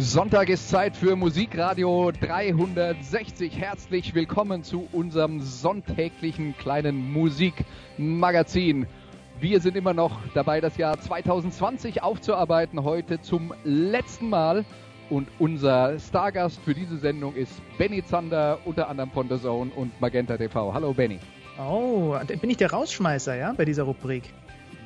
Sonntag ist Zeit für Musikradio 360. Herzlich willkommen zu unserem sonntäglichen kleinen Musikmagazin. Wir sind immer noch dabei, das Jahr 2020 aufzuarbeiten. Heute zum letzten Mal. Und unser Stargast für diese Sendung ist Benny Zander, unter anderem von The Zone und Magenta TV. Hallo Benny. Oh, bin ich der Rausschmeißer, ja, bei dieser Rubrik?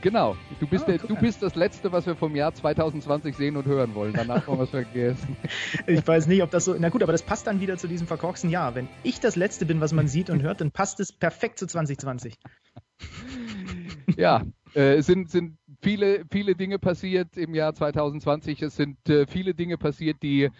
Genau, du bist, oh, der, du bist das Letzte, was wir vom Jahr 2020 sehen und hören wollen. Danach haben wir es vergessen. Ich weiß nicht, ob das so. Na gut, aber das passt dann wieder zu diesem verkorksten Jahr. Wenn ich das Letzte bin, was man sieht und hört, dann passt es perfekt zu 2020. Ja, äh, es sind, sind viele, viele Dinge passiert im Jahr 2020. Es sind äh, viele Dinge passiert, die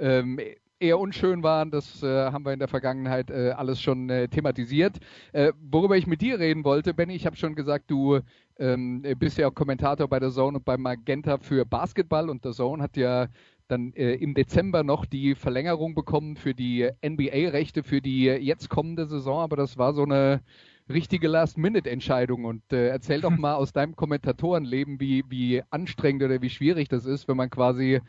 ähm, eher unschön waren. Das äh, haben wir in der Vergangenheit äh, alles schon äh, thematisiert. Äh, worüber ich mit dir reden wollte, Benny, ich habe schon gesagt, du ähm, bist ja auch Kommentator bei der Zone und bei Magenta für Basketball und der Zone hat ja dann äh, im Dezember noch die Verlängerung bekommen für die NBA-Rechte für die jetzt kommende Saison, aber das war so eine richtige Last-Minute-Entscheidung. Und äh, erzähl doch mal aus deinem Kommentatorenleben, wie, wie anstrengend oder wie schwierig das ist, wenn man quasi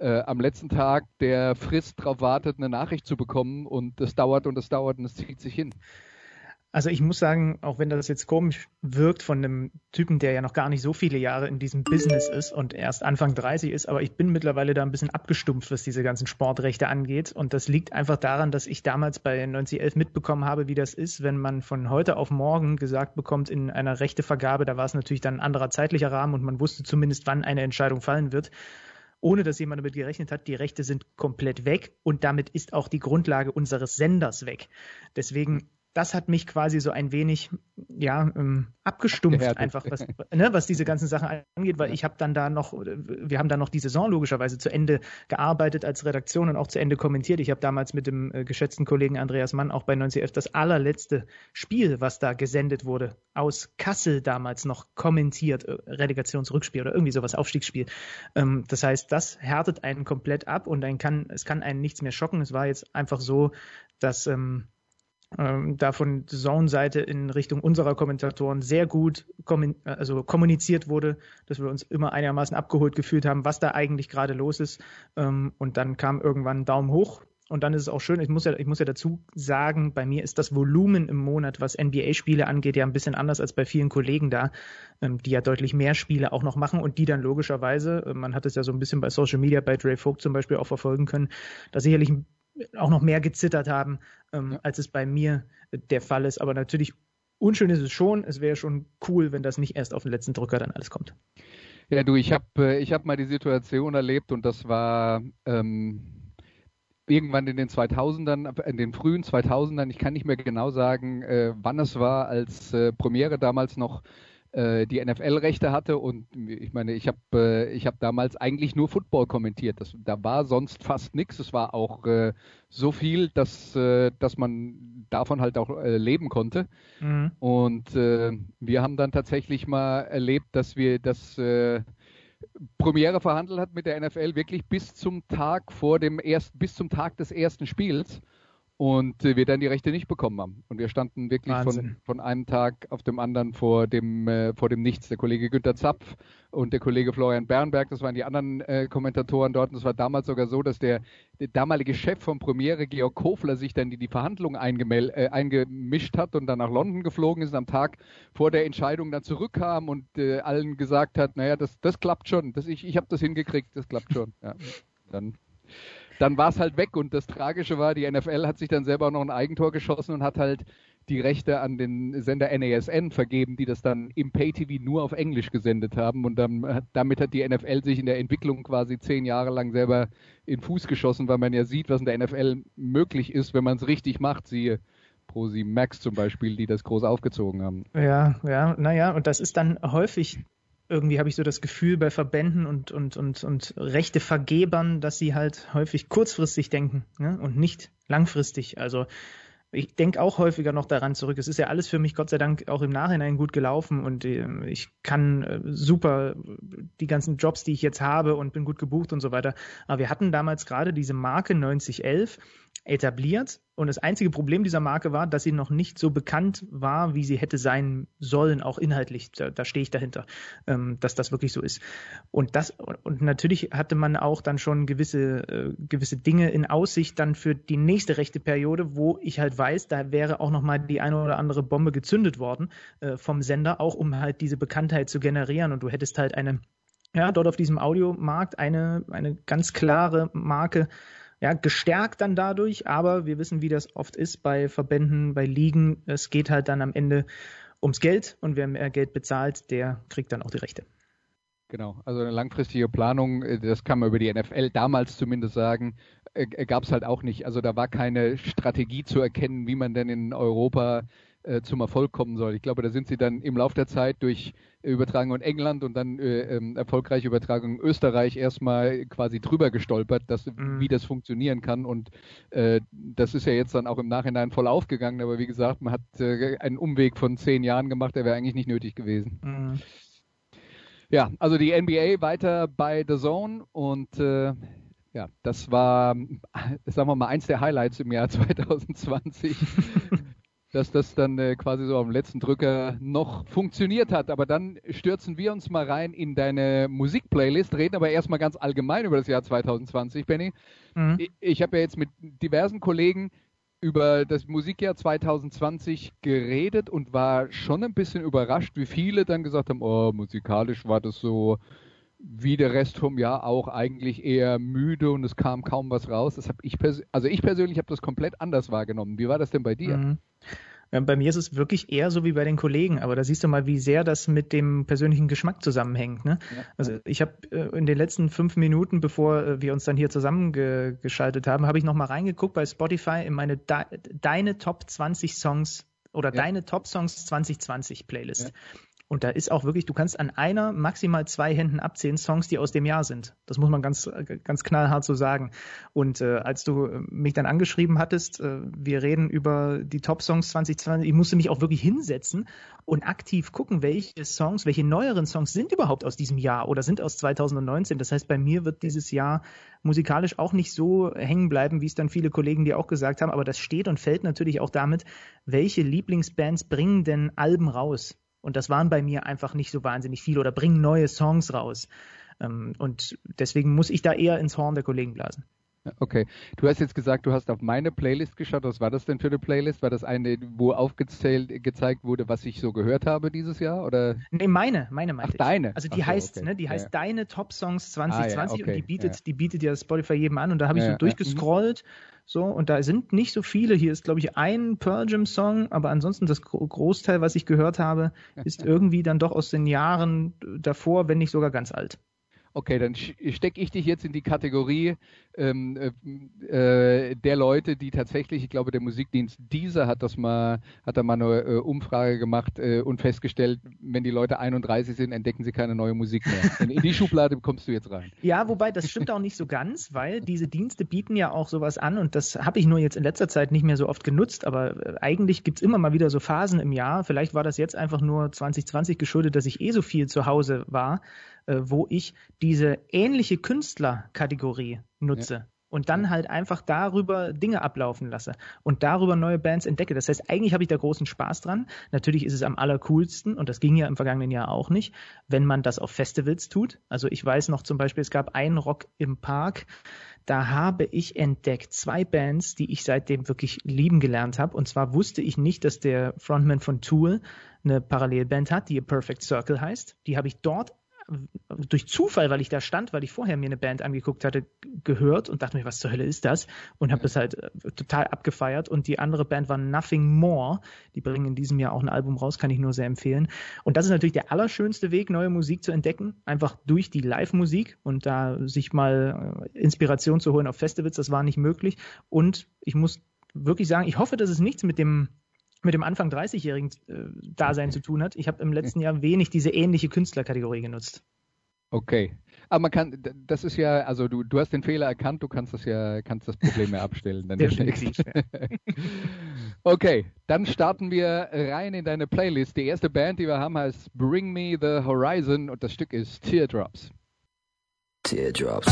äh, am letzten Tag der Frist darauf wartet, eine Nachricht zu bekommen und es dauert und es dauert und es zieht sich hin. Also ich muss sagen, auch wenn das jetzt komisch wirkt von einem Typen, der ja noch gar nicht so viele Jahre in diesem Business ist und erst Anfang 30 ist, aber ich bin mittlerweile da ein bisschen abgestumpft, was diese ganzen Sportrechte angeht. Und das liegt einfach daran, dass ich damals bei 9011 mitbekommen habe, wie das ist, wenn man von heute auf morgen gesagt bekommt in einer Rechtevergabe, da war es natürlich dann ein anderer zeitlicher Rahmen und man wusste zumindest, wann eine Entscheidung fallen wird ohne dass jemand damit gerechnet hat, die Rechte sind komplett weg und damit ist auch die Grundlage unseres Senders weg. Deswegen das hat mich quasi so ein wenig ja ähm, abgestumpft Abgehärtet. einfach was, ne, was diese ganzen Sachen angeht, weil ich habe dann da noch wir haben da noch die Saison logischerweise zu Ende gearbeitet als Redaktion und auch zu Ende kommentiert. Ich habe damals mit dem äh, geschätzten Kollegen Andreas Mann auch bei 90F das allerletzte Spiel, was da gesendet wurde, aus Kassel damals noch kommentiert, äh, Relegationsrückspiel oder irgendwie sowas Aufstiegsspiel. Ähm, das heißt, das härtet einen komplett ab und ein kann es kann einen nichts mehr schocken. Es war jetzt einfach so, dass ähm, ähm, da von Zone-Seite in Richtung unserer Kommentatoren sehr gut kommun also kommuniziert wurde, dass wir uns immer einigermaßen abgeholt gefühlt haben, was da eigentlich gerade los ist. Ähm, und dann kam irgendwann ein Daumen hoch. Und dann ist es auch schön, ich muss ja, ich muss ja dazu sagen, bei mir ist das Volumen im Monat, was NBA-Spiele angeht, ja ein bisschen anders als bei vielen Kollegen da, ähm, die ja deutlich mehr Spiele auch noch machen und die dann logischerweise, äh, man hat es ja so ein bisschen bei Social Media, bei Dre Vogt zum Beispiel auch verfolgen können, da sicherlich auch noch mehr gezittert haben, ähm, ja. als es bei mir der Fall ist. Aber natürlich, unschön ist es schon. Es wäre schon cool, wenn das nicht erst auf den letzten Drücker dann alles kommt. Ja, du, ich habe äh, ich hab mal die Situation erlebt und das war ähm, irgendwann in den 2000ern, in den frühen 2000ern. Ich kann nicht mehr genau sagen, äh, wann es war, als äh, Premiere damals noch äh, die NFL-Rechte hatte und ich meine, ich habe äh, ich hab damals eigentlich nur Football kommentiert. Das, da war sonst fast nichts. Es war auch äh, so viel, dass, äh, dass man davon halt auch äh, leben konnte. Mhm. Und äh, wir haben dann tatsächlich mal erlebt, dass wir das äh, Premiere verhandelt hat mit der NFL wirklich bis zum Tag vor dem ersten, bis zum Tag des ersten Spiels und äh, wir dann die Rechte nicht bekommen haben. Und wir standen wirklich von, von einem Tag auf dem anderen vor dem, äh, vor dem Nichts. Der Kollege Günter Zapf und der Kollege Florian Bernberg, das waren die anderen äh, Kommentatoren dort. Und es war damals sogar so, dass der, der, damalige Chef von Premiere, Georg Kofler, sich dann in die Verhandlungen äh, eingemischt hat und dann nach London geflogen ist und am Tag vor der Entscheidung dann zurückkam und äh, allen gesagt hat, naja, das, das klappt schon. Das, ich ich habe das hingekriegt, das klappt schon. Ja, dann dann war es halt weg. Und das Tragische war, die NFL hat sich dann selber noch ein Eigentor geschossen und hat halt die Rechte an den Sender NASN vergeben, die das dann im Pay-TV nur auf Englisch gesendet haben. Und dann, damit hat die NFL sich in der Entwicklung quasi zehn Jahre lang selber in Fuß geschossen, weil man ja sieht, was in der NFL möglich ist, wenn man es richtig macht. Siehe Prosi Max zum Beispiel, die das groß aufgezogen haben. Ja, ja, naja, und das ist dann häufig irgendwie habe ich so das Gefühl bei Verbänden und, und, und, und Rechtevergebern, dass sie halt häufig kurzfristig denken ne? und nicht langfristig. Also ich denke auch häufiger noch daran zurück. Es ist ja alles für mich Gott sei Dank auch im Nachhinein gut gelaufen und äh, ich kann äh, super die ganzen Jobs, die ich jetzt habe und bin gut gebucht und so weiter. Aber wir hatten damals gerade diese Marke 9011 etabliert. Und das einzige Problem dieser Marke war, dass sie noch nicht so bekannt war, wie sie hätte sein sollen, auch inhaltlich. Da, da stehe ich dahinter, ähm, dass das wirklich so ist. Und das und natürlich hatte man auch dann schon gewisse äh, gewisse Dinge in Aussicht dann für die nächste rechte Periode, wo ich halt weiß, da wäre auch noch mal die eine oder andere Bombe gezündet worden äh, vom Sender, auch um halt diese Bekanntheit zu generieren. Und du hättest halt eine ja, dort auf diesem Audiomarkt eine, eine ganz klare Marke, ja, gestärkt dann dadurch, aber wir wissen, wie das oft ist bei Verbänden, bei Ligen. Es geht halt dann am Ende ums Geld und wer mehr Geld bezahlt, der kriegt dann auch die Rechte. Genau, also eine langfristige Planung, äh, das kann man über die NFL damals zumindest sagen, äh, gab es halt auch nicht. Also da war keine Strategie zu erkennen, wie man denn in Europa äh, zum Erfolg kommen soll. Ich glaube, da sind sie dann im Laufe der Zeit durch Übertragung in England und dann äh, ähm, erfolgreiche Übertragung in Österreich erstmal quasi drüber gestolpert, dass, mhm. wie das funktionieren kann. Und äh, das ist ja jetzt dann auch im Nachhinein voll aufgegangen. Aber wie gesagt, man hat äh, einen Umweg von zehn Jahren gemacht, der wäre eigentlich nicht nötig gewesen. Mhm. Ja, also die NBA weiter bei The Zone und äh, ja, das war, sagen wir mal, eins der Highlights im Jahr 2020. dass das dann äh, quasi so auf dem letzten Drücker noch funktioniert hat. Aber dann stürzen wir uns mal rein in deine Musikplaylist, reden aber erstmal ganz allgemein über das Jahr 2020, Benny. Mhm. Ich, ich habe ja jetzt mit diversen Kollegen über das Musikjahr 2020 geredet und war schon ein bisschen überrascht, wie viele dann gesagt haben, oh, musikalisch war das so wie der Rest vom Jahr auch eigentlich eher müde und es kam kaum was raus. Das habe ich also ich persönlich habe das komplett anders wahrgenommen. Wie war das denn bei dir? Mhm. Bei mir ist es wirklich eher so wie bei den Kollegen, aber da siehst du mal, wie sehr das mit dem persönlichen Geschmack zusammenhängt. Ne? Ja. Also ich habe äh, in den letzten fünf Minuten, bevor äh, wir uns dann hier zusammengeschaltet haben, habe ich nochmal reingeguckt bei Spotify in meine De Deine Top 20 Songs oder ja. Deine Top Songs 2020 Playlist. Ja. Und da ist auch wirklich, du kannst an einer, maximal zwei Händen abzählen, Songs, die aus dem Jahr sind. Das muss man ganz, ganz knallhart so sagen. Und äh, als du mich dann angeschrieben hattest, äh, wir reden über die Top-Songs 2020, ich musste mich auch wirklich hinsetzen und aktiv gucken, welche Songs, welche neueren Songs sind überhaupt aus diesem Jahr oder sind aus 2019. Das heißt, bei mir wird dieses Jahr musikalisch auch nicht so hängen bleiben, wie es dann viele Kollegen dir auch gesagt haben. Aber das steht und fällt natürlich auch damit, welche Lieblingsbands bringen denn Alben raus? Und das waren bei mir einfach nicht so wahnsinnig viele oder bringen neue Songs raus. Ähm, und deswegen muss ich da eher ins Horn der Kollegen blasen. Okay. Du hast jetzt gesagt, du hast auf meine Playlist geschaut. Was war das denn für eine Playlist? War das eine, wo aufgezählt, gezeigt wurde, was ich so gehört habe dieses Jahr? Oder? Nee, meine, meine meinte Ach, deine. Also die Ach, heißt, okay. ne, die heißt ja. Deine Top Songs 2020 ah, ja, okay. und die bietet, ja. die bietet ja Spotify jedem an. Und da habe ich so durchgescrollt. So, und da sind nicht so viele. Hier ist, glaube ich, ein Pearl Jam Song, aber ansonsten das Großteil, was ich gehört habe, ist irgendwie dann doch aus den Jahren davor, wenn nicht sogar ganz alt. Okay, dann stecke ich dich jetzt in die Kategorie ähm, äh, äh, der Leute, die tatsächlich, ich glaube, der Musikdienst dieser hat das mal, hat da mal eine äh, Umfrage gemacht äh, und festgestellt, wenn die Leute 31 sind, entdecken sie keine neue Musik mehr. In, in die Schublade kommst du jetzt rein. Ja, wobei das stimmt auch nicht so ganz, weil diese Dienste bieten ja auch sowas an und das habe ich nur jetzt in letzter Zeit nicht mehr so oft genutzt, aber äh, eigentlich gibt's immer mal wieder so Phasen im Jahr. Vielleicht war das jetzt einfach nur 2020 geschuldet, dass ich eh so viel zu Hause war äh, wo ich diese ähnliche Künstlerkategorie nutze. Ja. Und dann halt einfach darüber Dinge ablaufen lasse und darüber neue Bands entdecke. Das heißt, eigentlich habe ich da großen Spaß dran. Natürlich ist es am allercoolsten, und das ging ja im vergangenen Jahr auch nicht, wenn man das auf Festivals tut. Also ich weiß noch zum Beispiel, es gab einen Rock im Park, da habe ich entdeckt zwei Bands, die ich seitdem wirklich lieben gelernt habe. Und zwar wusste ich nicht, dass der Frontman von Tool eine Parallelband hat, die A Perfect Circle heißt. Die habe ich dort durch Zufall, weil ich da stand, weil ich vorher mir eine Band angeguckt hatte, gehört und dachte mir, was zur Hölle ist das? Und habe das halt äh, total abgefeiert. Und die andere Band war Nothing More. Die bringen in diesem Jahr auch ein Album raus, kann ich nur sehr empfehlen. Und das ist natürlich der allerschönste Weg, neue Musik zu entdecken, einfach durch die Live-Musik und da sich mal äh, Inspiration zu holen auf Festivals. Das war nicht möglich. Und ich muss wirklich sagen, ich hoffe, dass es nichts mit dem mit dem Anfang 30-jährigen äh, Dasein zu tun hat. Ich habe im letzten Jahr wenig diese ähnliche Künstlerkategorie genutzt. Okay. Aber man kann, das ist ja, also du, du hast den Fehler erkannt, du kannst das ja, kannst das Problem ja abstellen. Dann Definitiv. Ja. okay, dann starten wir rein in deine Playlist. Die erste Band, die wir haben, heißt Bring Me the Horizon und das Stück ist Teardrops. Teardrops.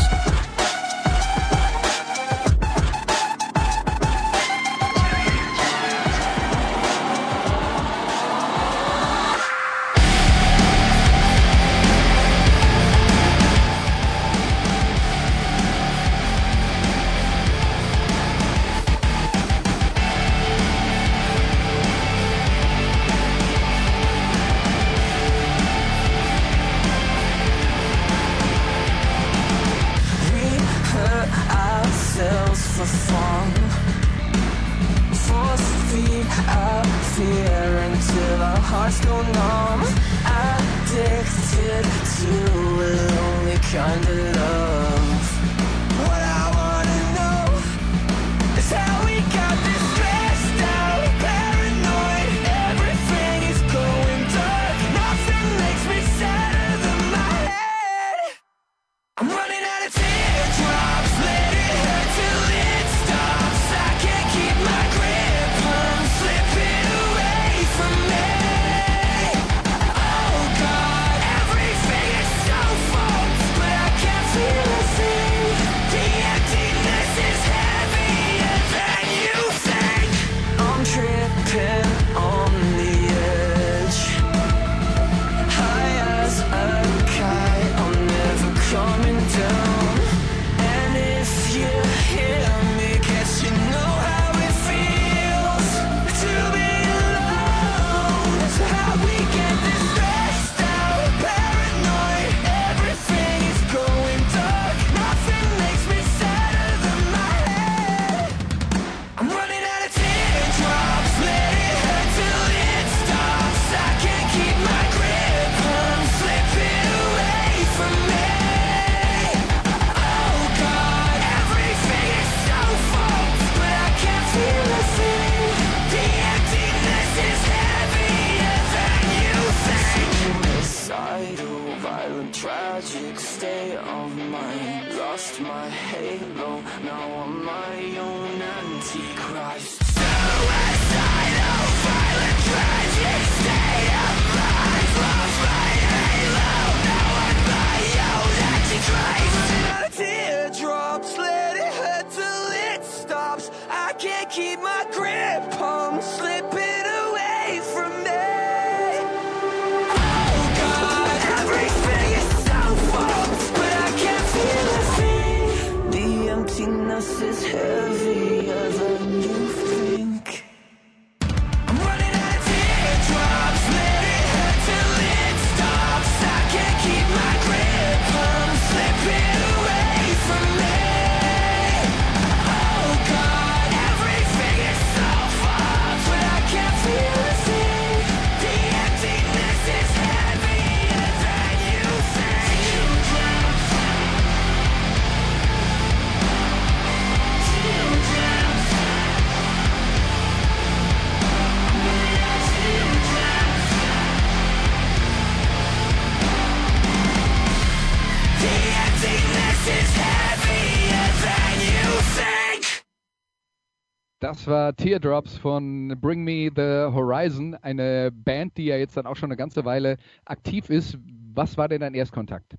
Das war Teardrops von Bring Me the Horizon, eine Band, die ja jetzt dann auch schon eine ganze Weile aktiv ist. Was war denn dein Erstkontakt?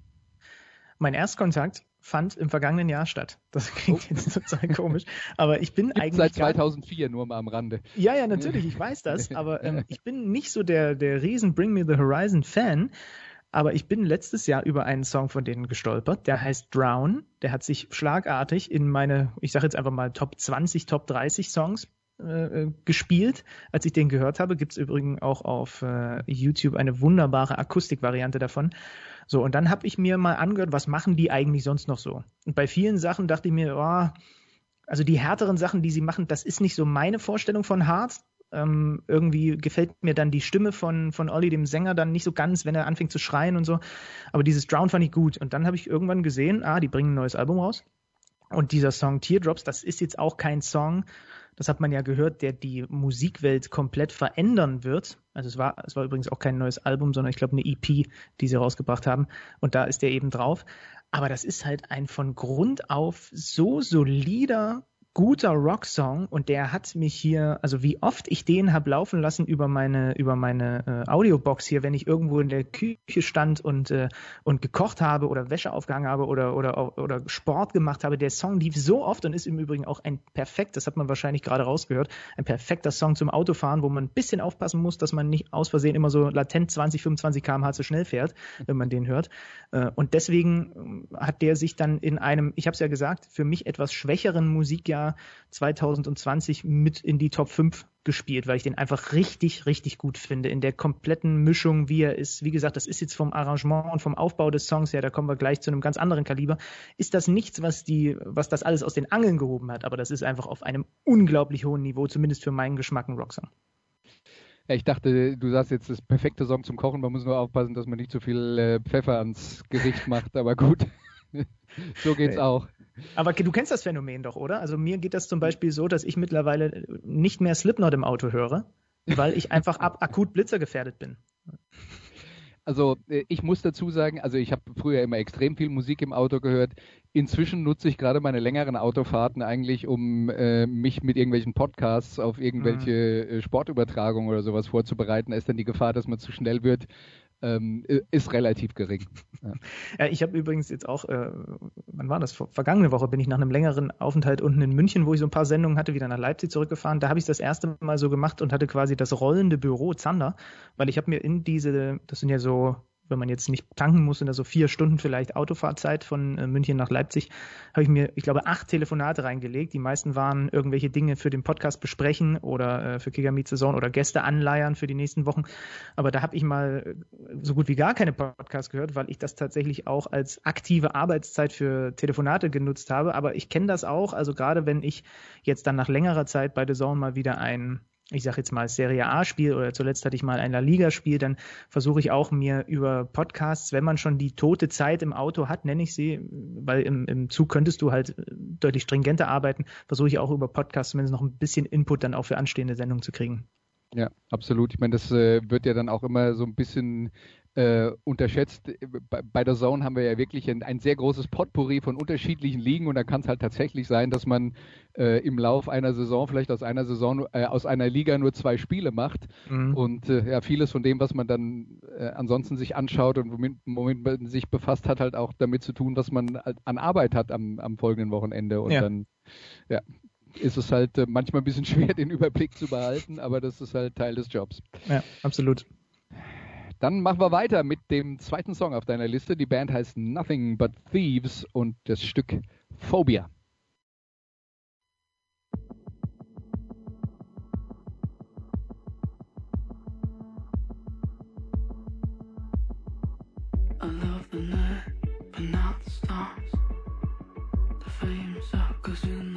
Mein Erstkontakt fand im vergangenen Jahr statt. Das klingt oh. jetzt total komisch, aber ich bin Gibt's eigentlich seit 2004 nur mal am Rande. Ja, ja, natürlich, ich weiß das, aber ähm, ich bin nicht so der der riesen Bring Me the Horizon Fan, aber ich bin letztes Jahr über einen Song von denen gestolpert, der heißt Drown. Der hat sich schlagartig in meine, ich sage jetzt einfach mal Top 20, Top 30 Songs äh, gespielt. Als ich den gehört habe, gibt's übrigens auch auf äh, YouTube eine wunderbare Akustikvariante davon. So, und dann habe ich mir mal angehört, was machen die eigentlich sonst noch so? Und bei vielen Sachen dachte ich mir, oh, also die härteren Sachen, die sie machen, das ist nicht so meine Vorstellung von hart. Ähm, irgendwie gefällt mir dann die Stimme von, von Olli, dem Sänger, dann nicht so ganz, wenn er anfängt zu schreien und so. Aber dieses Drown fand ich gut. Und dann habe ich irgendwann gesehen, ah, die bringen ein neues Album raus. Und dieser Song Teardrops, das ist jetzt auch kein Song, das hat man ja gehört, der die Musikwelt komplett verändern wird. Also es war, es war übrigens auch kein neues Album, sondern ich glaube eine EP, die sie rausgebracht haben. Und da ist der eben drauf. Aber das ist halt ein von Grund auf so solider guter Rocksong und der hat mich hier, also wie oft ich den habe laufen lassen über meine über meine äh, Audiobox hier, wenn ich irgendwo in der Küche stand und äh, und gekocht habe oder Wäsche aufgehangen habe oder oder oder Sport gemacht habe. Der Song lief so oft und ist im Übrigen auch ein perfekt, das hat man wahrscheinlich gerade rausgehört, ein perfekter Song zum Autofahren, wo man ein bisschen aufpassen muss, dass man nicht aus Versehen immer so latent 20 25 km/h zu schnell fährt, wenn man den hört. Äh, und deswegen äh, hat der sich dann in einem, ich habe es ja gesagt, für mich etwas schwächeren Musikjahr 2020 mit in die Top 5 gespielt, weil ich den einfach richtig, richtig gut finde. In der kompletten Mischung, wie er ist. Wie gesagt, das ist jetzt vom Arrangement und vom Aufbau des Songs her, da kommen wir gleich zu einem ganz anderen Kaliber. Ist das nichts, was die, was das alles aus den Angeln gehoben hat, aber das ist einfach auf einem unglaublich hohen Niveau, zumindest für meinen Geschmack ein Rocksong. Ja, ich dachte, du sagst jetzt das perfekte Song zum Kochen. Man muss nur aufpassen, dass man nicht zu viel äh, Pfeffer ans Gericht macht, aber gut. so geht's auch. Aber du kennst das Phänomen doch, oder? Also mir geht das zum Beispiel so, dass ich mittlerweile nicht mehr Slipknot im Auto höre, weil ich einfach ab, akut blitzergefährdet bin. Also äh, ich muss dazu sagen, also ich habe früher immer extrem viel Musik im Auto gehört. Inzwischen nutze ich gerade meine längeren Autofahrten eigentlich, um äh, mich mit irgendwelchen Podcasts auf irgendwelche mhm. Sportübertragungen oder sowas vorzubereiten. Da ist dann die Gefahr, dass man zu schnell wird ähm, ist relativ gering. Ja, ja ich habe übrigens jetzt auch, äh, wann war das? Vergangene Woche bin ich nach einem längeren Aufenthalt unten in München, wo ich so ein paar Sendungen hatte, wieder nach Leipzig zurückgefahren. Da habe ich das erste Mal so gemacht und hatte quasi das rollende Büro Zander, weil ich habe mir in diese, das sind ja so wenn man jetzt nicht tanken muss, sind das so vier Stunden vielleicht Autofahrzeit von äh, München nach Leipzig, habe ich mir, ich glaube, acht Telefonate reingelegt. Die meisten waren irgendwelche Dinge für den Podcast besprechen oder äh, für Kicker Meet Saison oder Gäste anleiern für die nächsten Wochen. Aber da habe ich mal äh, so gut wie gar keine Podcasts gehört, weil ich das tatsächlich auch als aktive Arbeitszeit für Telefonate genutzt habe. Aber ich kenne das auch, also gerade wenn ich jetzt dann nach längerer Zeit bei The Zone mal wieder ein ich sage jetzt mal Serie A-Spiel oder zuletzt hatte ich mal ein La Liga-Spiel, dann versuche ich auch mir über Podcasts, wenn man schon die tote Zeit im Auto hat, nenne ich sie, weil im, im Zug könntest du halt deutlich stringenter arbeiten, versuche ich auch über Podcasts zumindest noch ein bisschen Input dann auch für anstehende Sendungen zu kriegen. Ja, absolut. Ich meine, das äh, wird ja dann auch immer so ein bisschen äh, unterschätzt. Bei, bei der Zone haben wir ja wirklich ein, ein, sehr großes Potpourri von unterschiedlichen Ligen und da kann es halt tatsächlich sein, dass man äh, im Lauf einer Saison vielleicht aus einer Saison, äh, aus einer Liga nur zwei Spiele macht mhm. und äh, ja, vieles von dem, was man dann äh, ansonsten sich anschaut und womit, womit, man sich befasst, hat halt auch damit zu tun, was man an Arbeit hat am, am folgenden Wochenende und ja. dann, ja, ist es halt äh, manchmal ein bisschen schwer, den Überblick zu behalten, aber das ist halt Teil des Jobs. Ja, absolut. Dann machen wir weiter mit dem zweiten Song auf deiner Liste. Die Band heißt Nothing But Thieves und das Stück Phobia. I love the night, but not the stars. The fame suckers in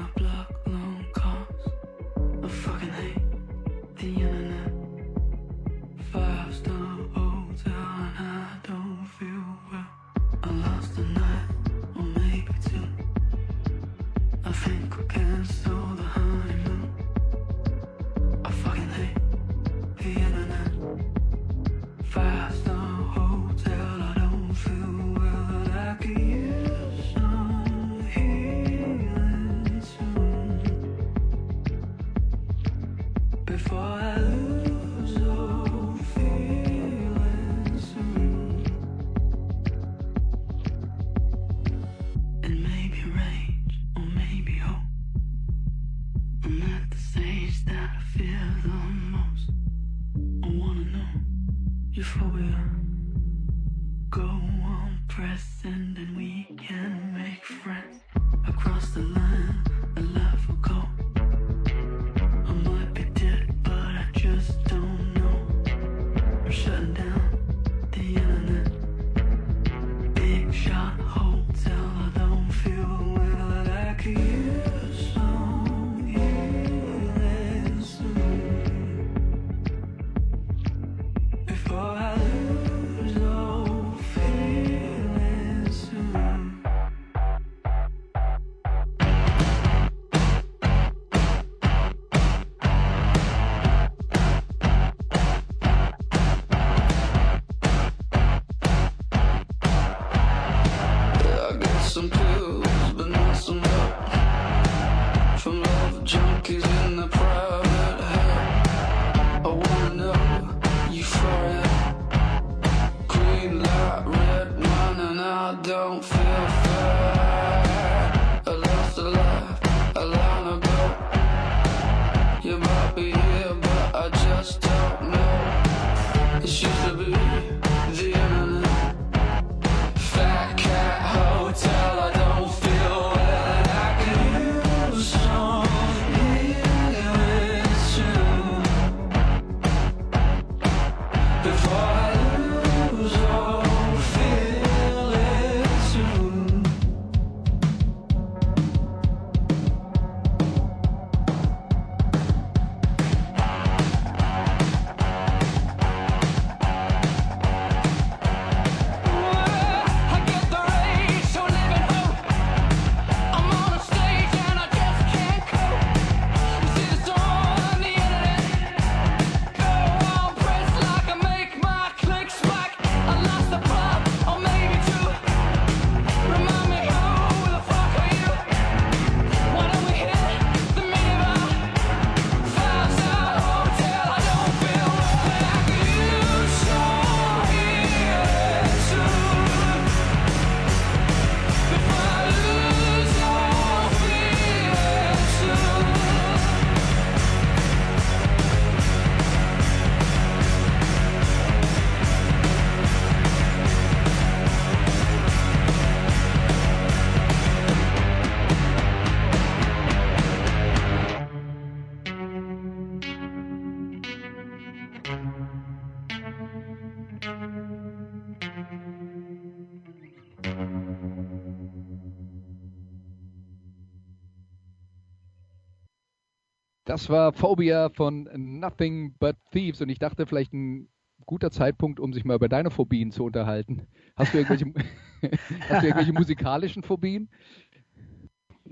Das war Phobia von Nothing But Thieves und ich dachte vielleicht ein guter Zeitpunkt, um sich mal über deine Phobien zu unterhalten. Hast du irgendwelche, hast du irgendwelche musikalischen Phobien?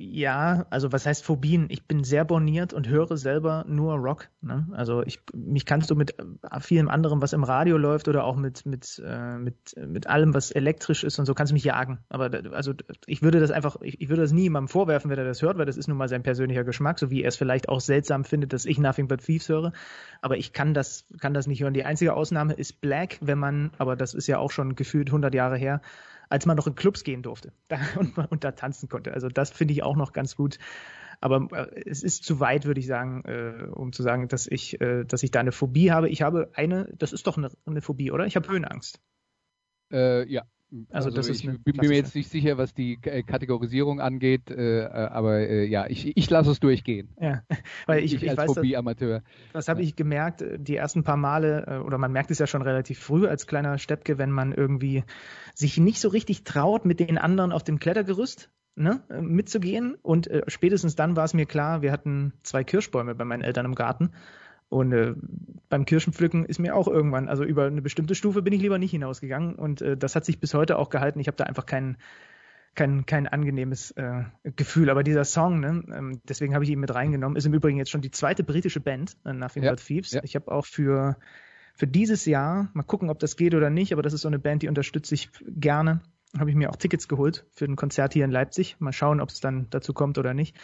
Ja, also was heißt Phobien? Ich bin sehr borniert und höre selber nur Rock. Ne? Also ich, mich kannst du mit äh, vielem anderen, was im Radio läuft oder auch mit mit äh, mit mit allem, was elektrisch ist und so, kannst du mich jagen. Aber also ich würde das einfach, ich, ich würde das nie jemandem vorwerfen, wenn er das hört, weil das ist nun mal sein persönlicher Geschmack, so wie er es vielleicht auch seltsam findet, dass ich Nothing But Thieves höre. Aber ich kann das kann das nicht hören. Die einzige Ausnahme ist Black, wenn man, aber das ist ja auch schon gefühlt 100 Jahre her als man noch in Clubs gehen durfte und, und da tanzen konnte. Also das finde ich auch noch ganz gut. Aber äh, es ist zu weit, würde ich sagen, äh, um zu sagen, dass ich, äh, dass ich da eine Phobie habe. Ich habe eine, das ist doch eine, eine Phobie, oder? Ich habe Höhenangst. Äh, ja, also, also das ich ist bin mir jetzt nicht sicher, was die äh, Kategorisierung angeht, äh, äh, aber äh, ja, ich, ich lasse es durchgehen. Ja, weil ich, ich, ich als weiß, Hobby-Amateur. Was habe ich gemerkt, äh, die ersten paar Male, oder man merkt es ja schon relativ früh als kleiner Steppke, wenn man irgendwie sich nicht so richtig traut, mit den anderen auf dem Klettergerüst ne, mitzugehen. Und äh, spätestens dann war es mir klar, wir hatten zwei Kirschbäume bei meinen Eltern im Garten. Und äh, beim Kirschenpflücken ist mir auch irgendwann, also über eine bestimmte Stufe bin ich lieber nicht hinausgegangen. Und äh, das hat sich bis heute auch gehalten. Ich habe da einfach kein, kein, kein angenehmes äh, Gefühl. Aber dieser Song, ne, ähm, deswegen habe ich ihn mit reingenommen, ist im Übrigen jetzt schon die zweite britische Band, äh, Nothing ja, Thieves. Ja. Ich habe auch für, für dieses Jahr, mal gucken, ob das geht oder nicht, aber das ist so eine Band, die unterstütze ich gerne. Habe ich mir auch Tickets geholt für ein Konzert hier in Leipzig. Mal schauen, ob es dann dazu kommt oder nicht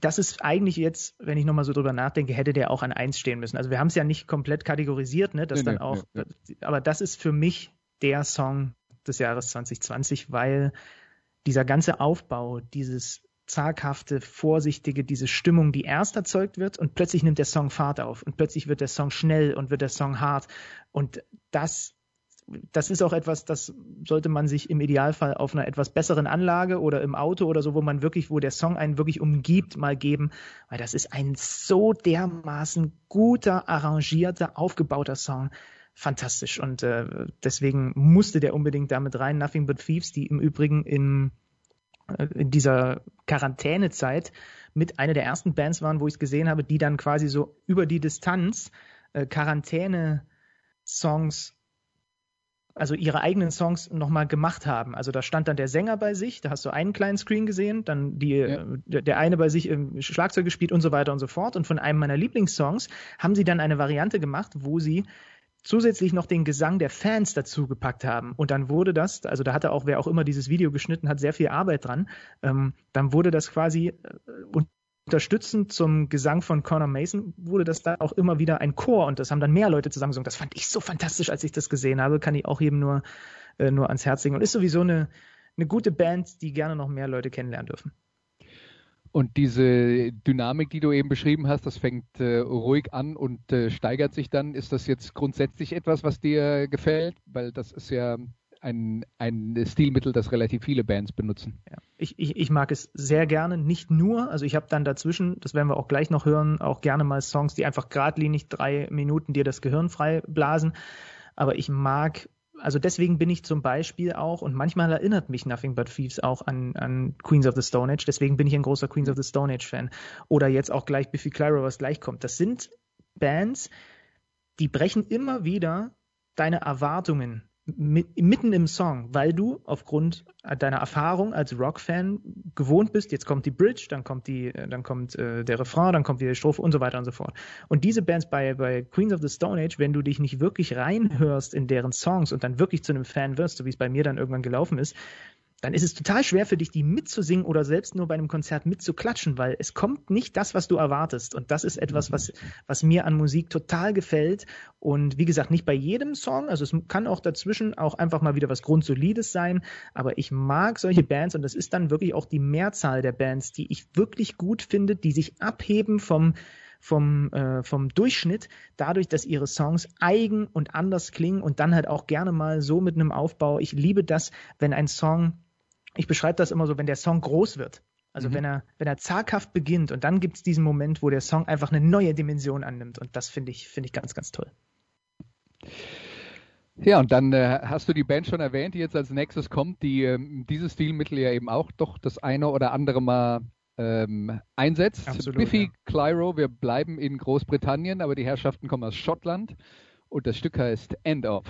das ist eigentlich jetzt, wenn ich nochmal so drüber nachdenke, hätte der auch an eins stehen müssen. Also wir haben es ja nicht komplett kategorisiert, ne, dass nee, dann nee, auch, nee, aber das ist für mich der Song des Jahres 2020, weil dieser ganze Aufbau, dieses zaghafte, vorsichtige, diese Stimmung, die erst erzeugt wird und plötzlich nimmt der Song Fahrt auf und plötzlich wird der Song schnell und wird der Song hart und das das ist auch etwas, das sollte man sich im Idealfall auf einer etwas besseren Anlage oder im Auto oder so, wo man wirklich, wo der Song einen wirklich umgibt, mal geben, weil das ist ein so dermaßen guter, arrangierter, aufgebauter Song. Fantastisch. Und äh, deswegen musste der unbedingt damit rein. Nothing But Thieves, die im Übrigen in, äh, in dieser Quarantänezeit mit einer der ersten Bands waren, wo ich es gesehen habe, die dann quasi so über die Distanz äh, Quarantäne-Songs also ihre eigenen Songs nochmal gemacht haben. Also da stand dann der Sänger bei sich, da hast du einen kleinen Screen gesehen, dann die, ja. der, der, eine bei sich im Schlagzeug gespielt und so weiter und so fort. Und von einem meiner Lieblingssongs haben sie dann eine Variante gemacht, wo sie zusätzlich noch den Gesang der Fans dazu gepackt haben. Und dann wurde das, also da hatte auch wer auch immer dieses Video geschnitten hat, sehr viel Arbeit dran. Ähm, dann wurde das quasi äh, unterstützend zum Gesang von Conor Mason wurde das da auch immer wieder ein Chor und das haben dann mehr Leute zusammengesungen. Das fand ich so fantastisch, als ich das gesehen habe. Kann ich auch jedem nur, äh, nur ans Herz legen. Und ist sowieso eine, eine gute Band, die gerne noch mehr Leute kennenlernen dürfen. Und diese Dynamik, die du eben beschrieben hast, das fängt äh, ruhig an und äh, steigert sich dann. Ist das jetzt grundsätzlich etwas, was dir gefällt? Weil das ist ja ein, ein Stilmittel, das relativ viele Bands benutzen. Ja. Ich, ich, ich mag es sehr gerne, nicht nur, also ich habe dann dazwischen, das werden wir auch gleich noch hören, auch gerne mal Songs, die einfach geradlinig drei Minuten dir das Gehirn frei blasen. Aber ich mag, also deswegen bin ich zum Beispiel auch, und manchmal erinnert mich Nothing But Thieves auch an, an Queens of the Stone Age, deswegen bin ich ein großer Queens of the Stone Age Fan. Oder jetzt auch gleich Biffy Clyro, was gleich kommt. Das sind Bands, die brechen immer wieder deine Erwartungen mitten im Song, weil du aufgrund deiner Erfahrung als Rock-Fan gewohnt bist, jetzt kommt die Bridge, dann kommt die, dann kommt äh, der Refrain, dann kommt die Strophe und so weiter und so fort. Und diese Bands bei, bei Queens of the Stone Age, wenn du dich nicht wirklich reinhörst in deren Songs und dann wirklich zu einem Fan wirst, so wie es bei mir dann irgendwann gelaufen ist, dann ist es total schwer für dich, die mitzusingen oder selbst nur bei einem Konzert mitzuklatschen, weil es kommt nicht das, was du erwartest. Und das ist etwas, was, was mir an Musik total gefällt. Und wie gesagt, nicht bei jedem Song. Also es kann auch dazwischen auch einfach mal wieder was Grundsolides sein. Aber ich mag solche Bands und das ist dann wirklich auch die Mehrzahl der Bands, die ich wirklich gut finde, die sich abheben vom, vom, äh, vom Durchschnitt, dadurch, dass ihre Songs eigen und anders klingen und dann halt auch gerne mal so mit einem Aufbau. Ich liebe das, wenn ein Song ich beschreibe das immer so, wenn der Song groß wird. Also mhm. wenn er, wenn er zaghaft beginnt und dann gibt es diesen Moment, wo der Song einfach eine neue Dimension annimmt. Und das finde ich, finde ich ganz, ganz toll. Ja, und dann äh, hast du die Band schon erwähnt, die jetzt als nächstes kommt, die äh, dieses Stilmittel ja eben auch doch das eine oder andere Mal ähm, einsetzt. Absolut, Biffy ja. Clyro, wir bleiben in Großbritannien, aber die Herrschaften kommen aus Schottland und das Stück heißt End of.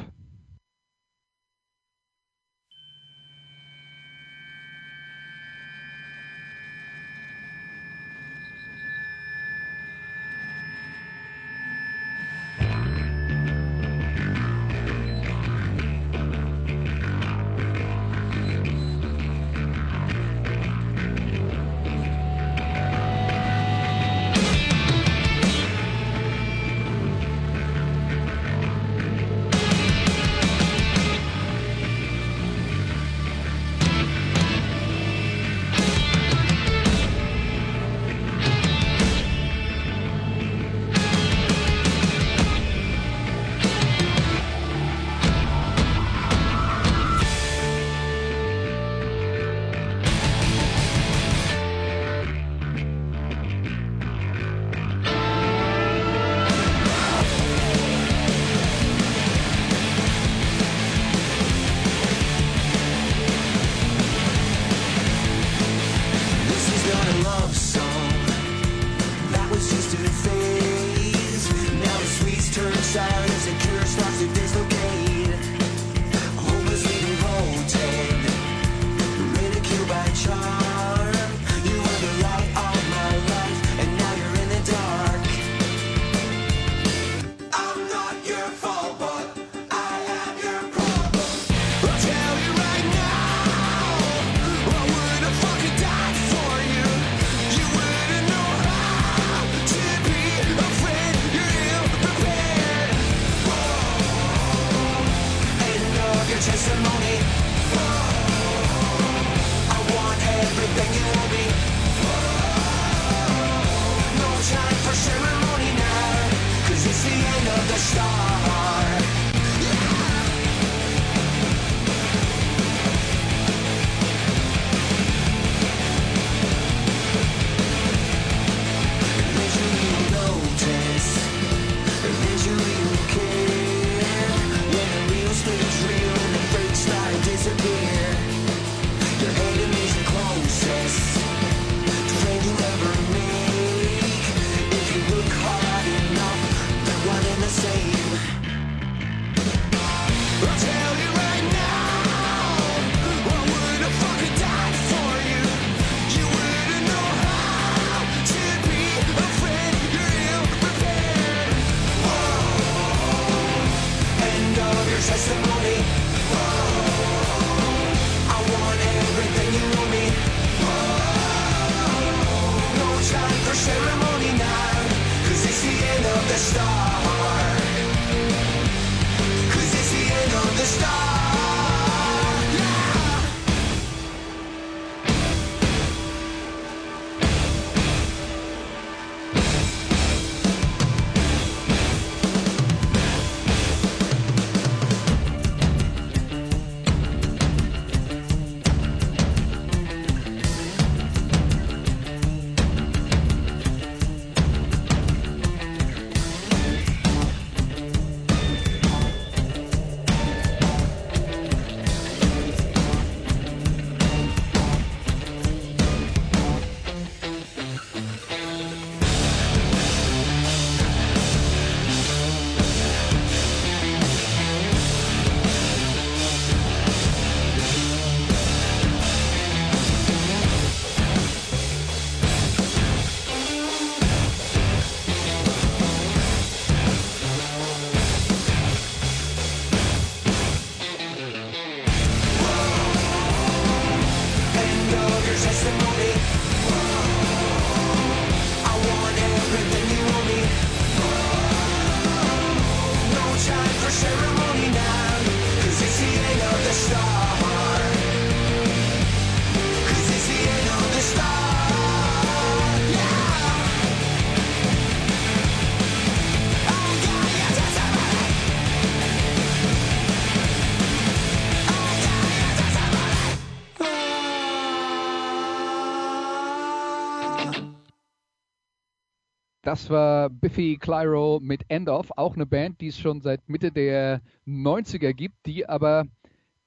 Das war Biffy Clyro mit End of, auch eine Band, die es schon seit Mitte der 90er gibt, die aber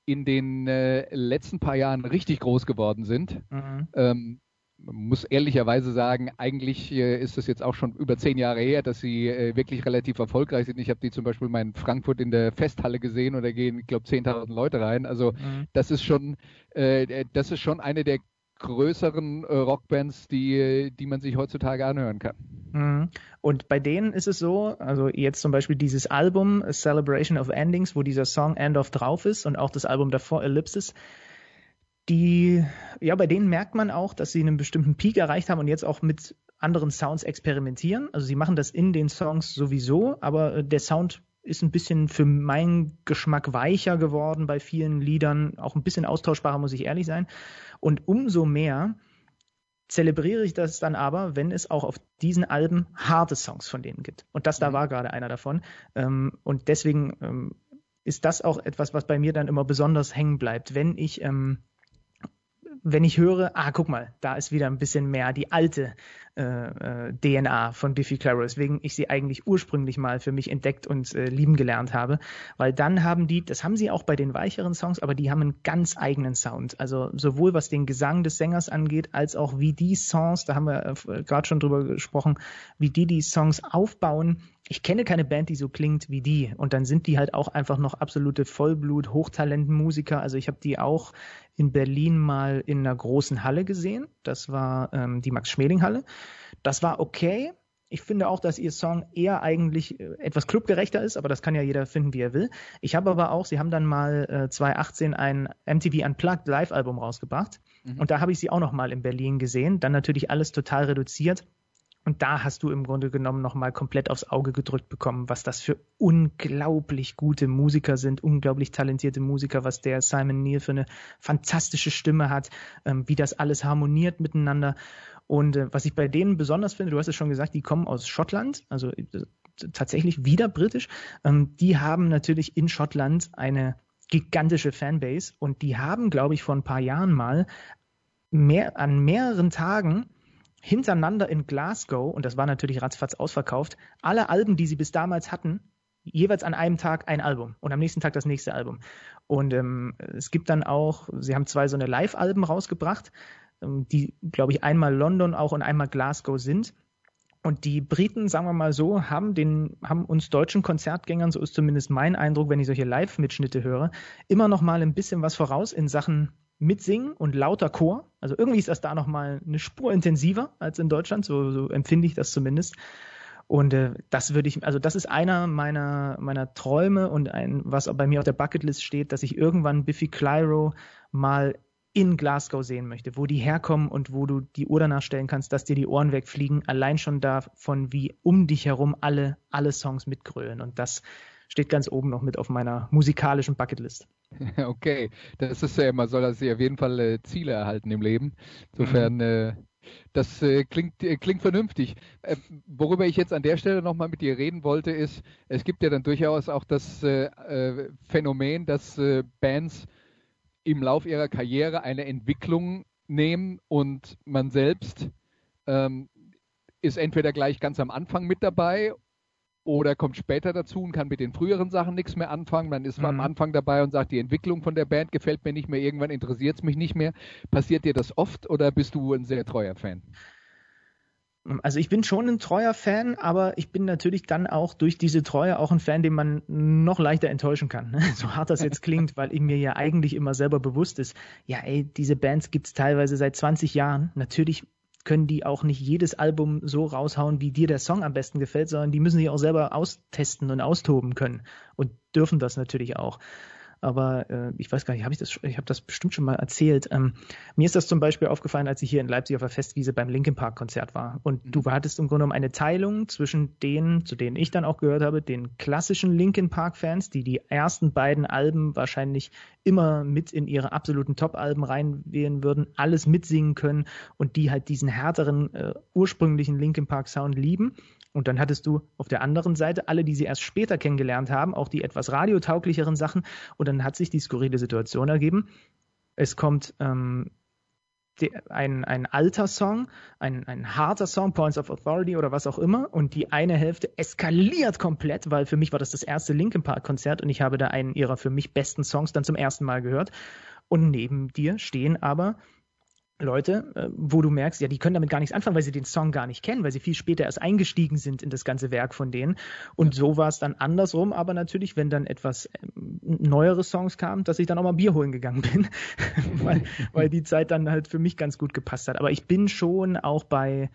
in den äh, letzten paar Jahren richtig groß geworden sind. Mhm. Ähm, man muss ehrlicherweise sagen, eigentlich äh, ist es jetzt auch schon über zehn Jahre her, dass sie äh, wirklich relativ erfolgreich sind. Ich habe die zum Beispiel mal in Frankfurt in der Festhalle gesehen und da gehen, ich glaube, 10.000 Leute rein. Also Mhm. das ist schon, äh, das ist schon eine der größeren äh, Rockbands, die, die man sich heutzutage anhören kann. Mhm. Und bei denen ist es so, also jetzt zum Beispiel dieses Album Celebration of Endings, wo dieser Song End of drauf ist und auch das Album davor Ellipsis, die, ja, bei denen merkt man auch, dass sie einen bestimmten Peak erreicht haben und jetzt auch mit anderen Sounds experimentieren. Also sie machen das in den Songs sowieso, aber äh, der Sound ist ein bisschen für meinen Geschmack weicher geworden bei vielen Liedern, auch ein bisschen austauschbarer, muss ich ehrlich sein. Und umso mehr zelebriere ich das dann aber, wenn es auch auf diesen Alben harte Songs von denen gibt. Und das da Mhm. war gerade einer davon. Ähm, und deswegen ähm, ist das auch etwas, was bei mir dann immer besonders hängen bleibt, wenn ich ähm, wenn ich höre, ah, guck mal, da ist wieder ein bisschen mehr die alte äh, äh, DNA von Biffy Clyro, weswegen ich sie eigentlich ursprünglich mal für mich entdeckt und äh, lieben gelernt habe, weil dann haben die, das haben sie auch bei den weicheren Songs, aber die haben einen ganz eigenen Sound, also sowohl was den Gesang des Sängers angeht, als auch wie die Songs, da haben wir äh, gerade schon drüber gesprochen, wie die die Songs aufbauen. Ich kenne keine Band, die so klingt wie die. Und dann sind die halt auch einfach noch absolute Vollblut Hochtalentmusiker, also ich habe die auch in Berlin mal in einer großen Halle gesehen. Das war ähm, die Max-Schmeling-Halle. Das war okay. Ich finde auch, dass ihr Song eher eigentlich äh, etwas clubgerechter ist, aber das kann ja jeder finden, wie er will. Ich habe aber auch, sie haben dann mal äh, 2018 ein MTV Unplugged Live-Album rausgebracht. Mhm. Und da habe ich sie auch noch mal in Berlin gesehen. Dann natürlich alles total reduziert. Und da hast du im Grunde genommen nochmal komplett aufs Auge gedrückt bekommen, was das für unglaublich gute Musiker sind, unglaublich talentierte Musiker, was der Simon Neil für eine fantastische Stimme hat, ähm, wie das alles harmoniert miteinander. Und äh, was ich bei denen besonders finde, du hast es schon gesagt, die kommen aus Schottland, also äh, tatsächlich wieder britisch. Ähm, die haben natürlich in Schottland eine gigantische Fanbase und die haben, glaube ich, vor ein paar Jahren mal mehr, an mehreren Tagen hintereinander in Glasgow, und das war natürlich ratzfatz ausverkauft, alle Alben, die sie bis damals hatten, jeweils an einem Tag ein Album und am nächsten Tag das nächste Album. Und ähm, es gibt dann auch, sie haben zwei so eine Live-Alben rausgebracht, ähm, die, glaube ich, einmal London auch und einmal Glasgow sind. Und die Briten, sagen wir mal so, haben den, haben uns deutschen Konzertgängern, so ist zumindest mein Eindruck, wenn ich solche Live-Mitschnitte höre, immer noch mal ein bisschen was voraus in Sachen Mitsingen und lauter Chor. Also irgendwie ist das da noch mal eine Spur intensiver als in Deutschland, so, so empfinde ich das zumindest. Und äh, das würde ich, also das ist einer meiner, meiner Träume und ein, was bei mir auf der Bucketlist steht, dass ich irgendwann Biffy Clyro mal in Glasgow sehen möchte, wo die herkommen und wo du die Uhr danach stellen kannst, dass dir die Ohren wegfliegen, allein schon davon, wie um dich herum alle, alle Songs mitgrölen. Und das steht ganz oben noch mit auf meiner musikalischen Bucketlist. Okay, das ist ja, man soll also auf jeden Fall äh, Ziele erhalten im Leben. Insofern, Mhm. äh, das äh, klingt, äh, klingt vernünftig. Äh, worüber ich jetzt an der Stelle nochmal mit dir reden wollte, ist, es gibt ja dann durchaus auch das äh, Phänomen, dass Bands im Lauf ihrer Karriere eine Entwicklung nehmen und man selbst ähm, ist entweder gleich ganz am Anfang mit dabei oder kommt später dazu und kann mit den früheren Sachen nichts mehr anfangen. Man ist Mhm. am Anfang dabei und sagt, die Entwicklung von der Band gefällt mir nicht mehr, irgendwann interessiert es mich nicht mehr. Passiert dir das oft oder bist du ein sehr treuer Fan? Also ich bin schon ein treuer Fan, aber ich bin natürlich dann auch durch diese Treue auch ein Fan, den man noch leichter enttäuschen kann. ne? So hart das jetzt klingt, weil ich mir ja eigentlich immer selber bewusst ist, ja ey, diese Bands gibt's teilweise seit 20 Jahren. Natürlich können die auch nicht jedes Album so raushauen, wie dir der Song am besten gefällt, sondern die müssen sich auch selber austesten und austoben können und dürfen das natürlich auch. Aber äh, ich weiß gar nicht, habe ich das, ich habe das bestimmt schon mal erzählt. Ähm, mir ist das zum Beispiel aufgefallen, als ich hier in Leipzig auf der Festwiese beim Linkin Park Konzert war. Und Mhm. du hattest im Grunde genommen eine Teilung zwischen denen, zu denen ich dann auch gehört habe, den klassischen Linkin Park Fans, die die ersten beiden Alben wahrscheinlich immer mit in ihre absoluten Top-Alben reinwählen würden, alles mitsingen können und die halt diesen härteren äh, ursprünglichen Linkin Park Sound lieben. Und dann hattest du auf der anderen Seite alle, die sie erst später kennengelernt haben, auch die etwas radiotauglicheren Sachen. Und dann hat sich die skurrile Situation ergeben. Es kommt ähm, ein, ein alter Song, ein, ein harter Song, Points of Authority oder was auch immer. Und die eine Hälfte eskaliert komplett, weil für mich war das das erste Linkin Park Konzert und ich habe da einen ihrer für mich besten Songs dann zum ersten Mal gehört. Und neben dir stehen aber Leute, äh, wo du merkst, ja, die können damit gar nichts anfangen, weil sie den Song gar nicht kennen, weil sie viel später erst eingestiegen sind in das ganze Werk von denen. Und so war es dann andersrum, aber natürlich, wenn dann etwas ähm, neuere Songs kamen, dass ich dann auch mal Bier holen gegangen bin, weil, weil die Zeit dann halt für mich ganz gut gepasst hat. Aber ich bin schon auch bei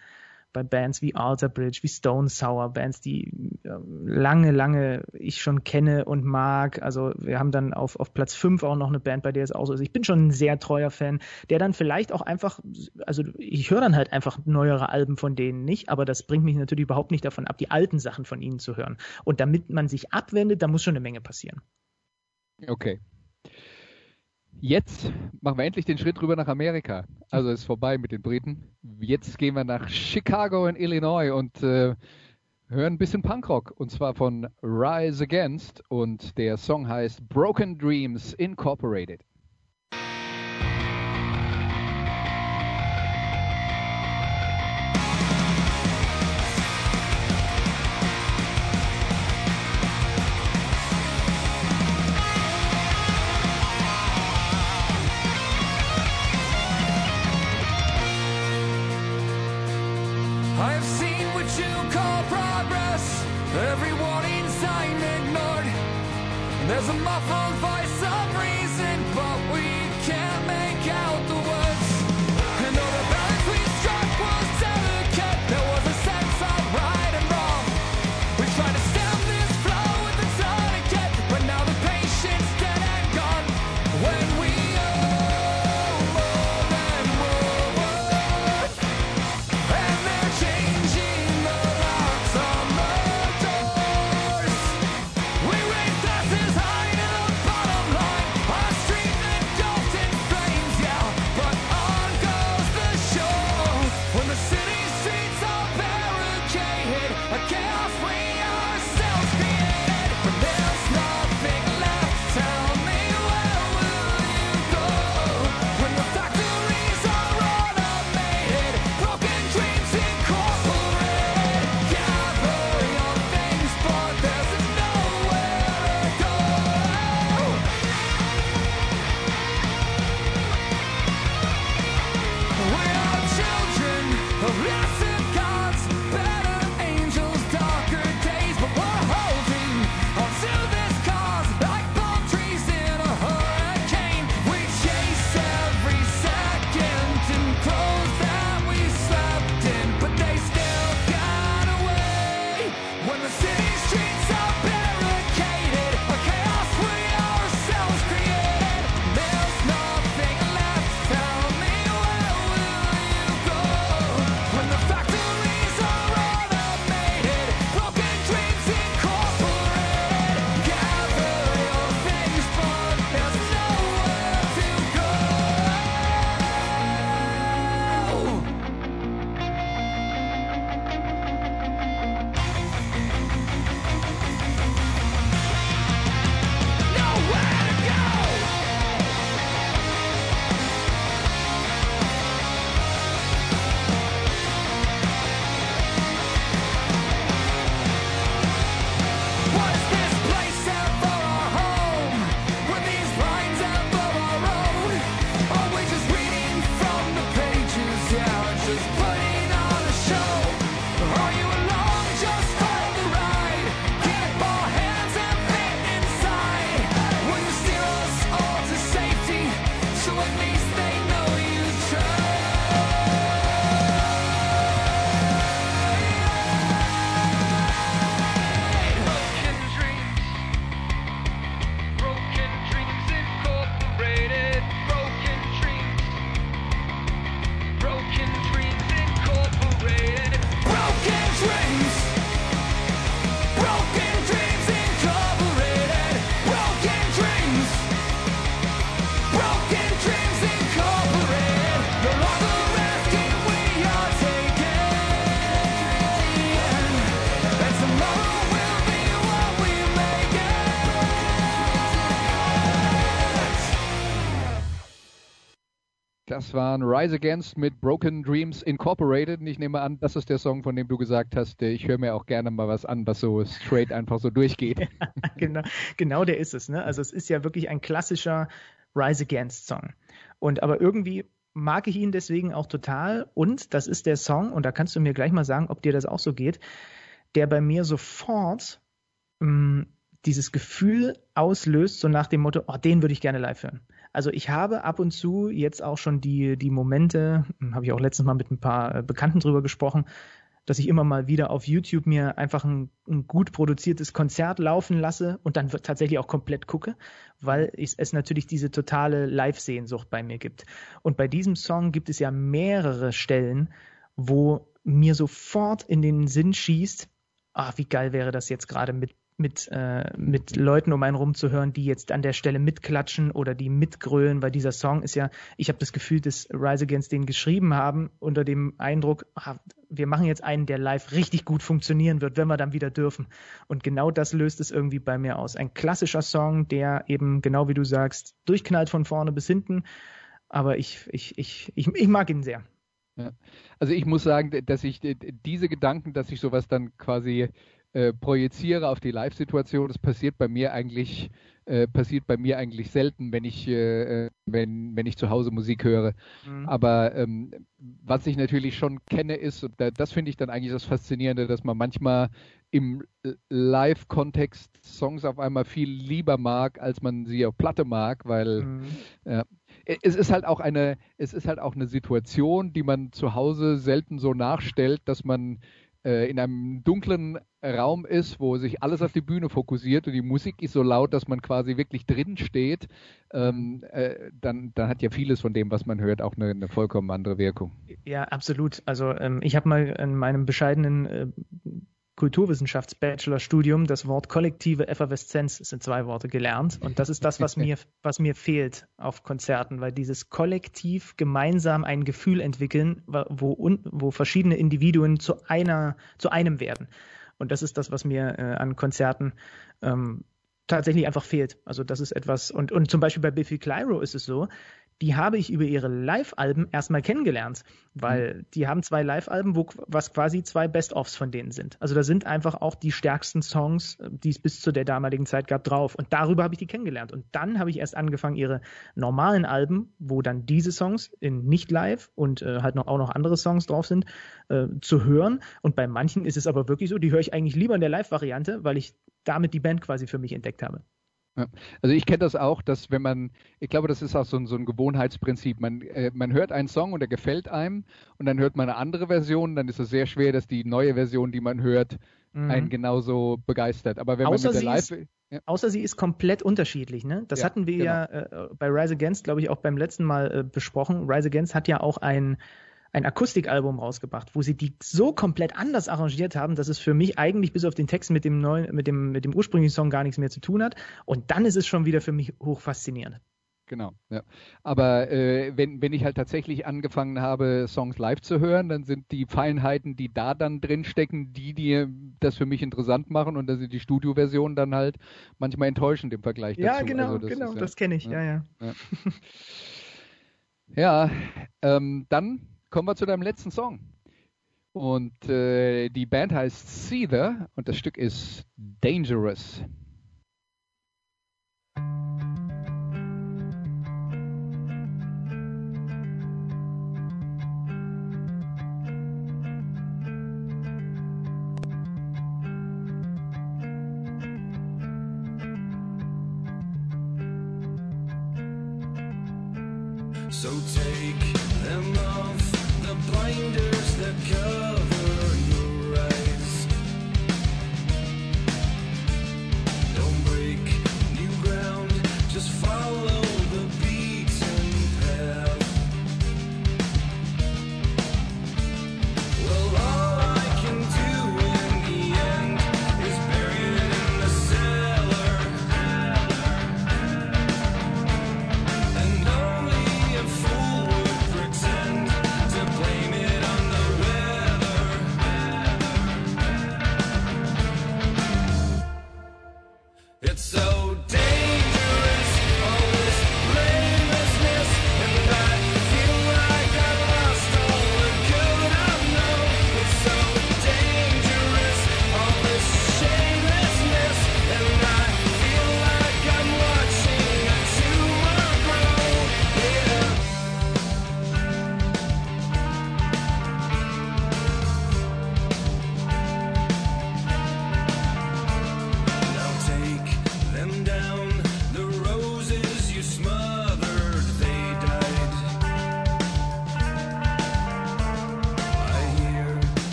bei Bands wie Alter Bridge, wie Stone Sour, Bands, die äh, lange, lange ich schon kenne und mag. Also wir haben dann auf, auf Platz 5 auch noch eine Band, bei der es auch so ist. Ich bin schon ein sehr treuer Fan, der dann vielleicht auch einfach, also ich höre dann halt einfach neuere Alben von denen nicht, aber das bringt mich natürlich überhaupt nicht davon ab, die alten Sachen von ihnen zu hören. Und damit man sich abwendet, da muss schon eine Menge passieren. Okay. Jetzt machen wir endlich den Schritt rüber nach Amerika. Also ist vorbei mit den Briten. Jetzt gehen wir nach Chicago in Illinois und äh, hören ein bisschen Punkrock. Und zwar von Rise Against. Und der Song heißt Broken Dreams Incorporated. carefree Waren Rise Against mit Broken Dreams Incorporated. Und ich nehme an, das ist der Song, von dem du gesagt hast, äh, ich höre mir auch gerne mal was an, was so straight einfach so durchgeht. genau, genau der ist es. Ne? Also es ist ja wirklich ein klassischer Rise Against Song. Und aber irgendwie mag ich ihn deswegen auch total. Und das ist der Song, und da kannst du mir gleich mal sagen, ob dir das auch so geht, der bei mir sofort mh, dieses Gefühl auslöst, so nach dem Motto, oh, den würde ich gerne live hören. Also ich habe ab und zu jetzt auch schon die, die Momente, hm, habe ich auch letztens mal mit ein paar äh, Bekannten drüber gesprochen, dass ich immer mal wieder auf YouTube mir einfach ein, ein gut produziertes Konzert laufen lasse und dann tatsächlich auch komplett gucke, weil ich, es natürlich diese totale Live-Sehnsucht bei mir gibt. Und bei diesem Song gibt es ja mehrere Stellen, wo mir sofort in den Sinn schießt, ah, wie geil wäre das jetzt gerade mit mit, äh, mit Leuten um einen rum zu hören, die jetzt an der Stelle mitklatschen oder die mitgrölen, weil dieser Song ist ja, ich habe das Gefühl, dass Rise Against den geschrieben haben unter dem Eindruck, ah, wir machen jetzt einen, der live richtig gut funktionieren wird, wenn wir dann wieder dürfen. Und genau das löst es irgendwie bei mir aus. Ein klassischer Song, der eben, genau wie du sagst, durchknallt von vorne bis hinten. Aber ich, ich, ich, ich, ich mag ihn sehr. Ja. Also ich muss sagen, dass ich diese Gedanken, dass ich sowas dann quasi äh, projiziere auf die Live-Situation. Das passiert bei mir eigentlich äh, passiert bei mir eigentlich selten, wenn ich äh, wenn wenn ich zu Hause Musik höre. Mhm. Aber ähm, was ich natürlich schon kenne ist und da, das finde ich dann eigentlich das Faszinierende, dass man manchmal im Live-Kontext Songs auf einmal viel lieber mag, als man sie auf Platte mag, weil mhm. ja, es ist halt auch eine, es ist halt auch eine Situation, die man zu Hause selten so nachstellt, dass man äh, in einem dunklen Raum ist, wo sich alles auf die Bühne fokussiert und die Musik ist so laut, dass man quasi wirklich drin steht, ähm, äh, dann, dann hat ja vieles von dem, was man hört, auch eine, eine vollkommen andere Wirkung. Ja, absolut. Also ähm, ich habe mal in meinem bescheidenen äh, Kulturwissenschafts-Bachelorstudium das Wort kollektive Efferveszenz, es sind zwei Worte gelernt. Und das ist das, was mir, was mir fehlt auf Konzerten, weil dieses kollektiv gemeinsam ein Gefühl entwickeln, wo, wo verschiedene Individuen zu einer, zu einem werden. Und das ist das, was mir äh, an Konzerten ähm, tatsächlich einfach fehlt. Also das ist etwas, und, und zum Beispiel bei Biffy Clyro ist es so, die habe ich über ihre Live-Alben erstmal kennengelernt, weil mhm. die haben zwei Live-Alben, wo was quasi zwei Best-ofs von denen sind. Also da sind einfach auch die stärksten Songs, äh, die es bis zu der damaligen Zeit gab, drauf. Und darüber habe ich die kennengelernt. Und dann habe ich erst angefangen, ihre normalen Alben, wo dann diese Songs in nicht live und äh, halt noch auch noch andere Songs drauf sind, äh, zu hören. Und bei manchen ist es aber wirklich so, die höre ich eigentlich lieber in der Live-Variante, weil ich damit die Band quasi für mich entdeckt habe. Ja. Also ich kenne das auch, dass wenn man, ich glaube, das ist auch so ein, so ein Gewohnheitsprinzip. Man, äh, man hört einen Song und der gefällt einem und dann hört man eine andere Version, dann ist es sehr schwer, dass die neue Version, die man hört, mhm. einen genauso begeistert. Aber wenn außer man mit der Live... Ist, ja. Außer sie ist komplett unterschiedlich, ne? Das ja, hatten wir genau. ja äh, bei Rise Against, glaube ich, auch beim letzten Mal äh, besprochen. Rise Against hat ja auch ein ein Akustikalbum rausgebracht, wo sie die so komplett anders arrangiert haben, dass es für mich eigentlich bis auf den Text mit dem neuen, mit dem, mit dem ursprünglichen Song gar nichts mehr zu tun hat. Und dann ist es schon wieder für mich hoch faszinierend. Genau, ja. Aber äh, wenn, wenn ich halt tatsächlich angefangen habe, Songs live zu hören, dann sind die Feinheiten, die da dann drinstecken, die, die das für mich interessant machen und da sind die Studioversionen dann halt manchmal enttäuschend im Vergleich ja, dazu. Genau, also das genau, ja, das kenne ich, ja, ja. Ja, ja ähm, dann kommen wir zu deinem letzten Song. Und äh, die Band heißt Seether und das Stück ist Dangerous.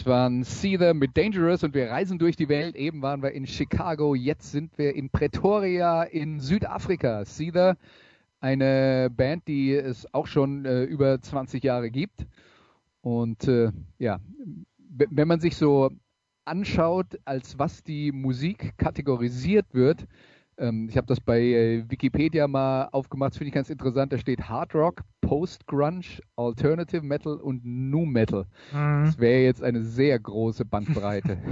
Das waren Seether mit Dangerous und wir reisen durch die Welt. Eben waren wir in Chicago, jetzt sind wir in Pretoria in Südafrika. Seether, eine Band, die es auch schon äh, über 20 Jahre gibt. Und äh, ja, wenn man sich so anschaut, als was die Musik kategorisiert wird, ähm, ich habe das bei äh, Wikipedia mal aufgemacht, das finde ich ganz interessant. Da steht Hard Rock, Post Grunge, Alternative Metal und Nu Metal. Mhm. Das wäre jetzt eine sehr große Bandbreite.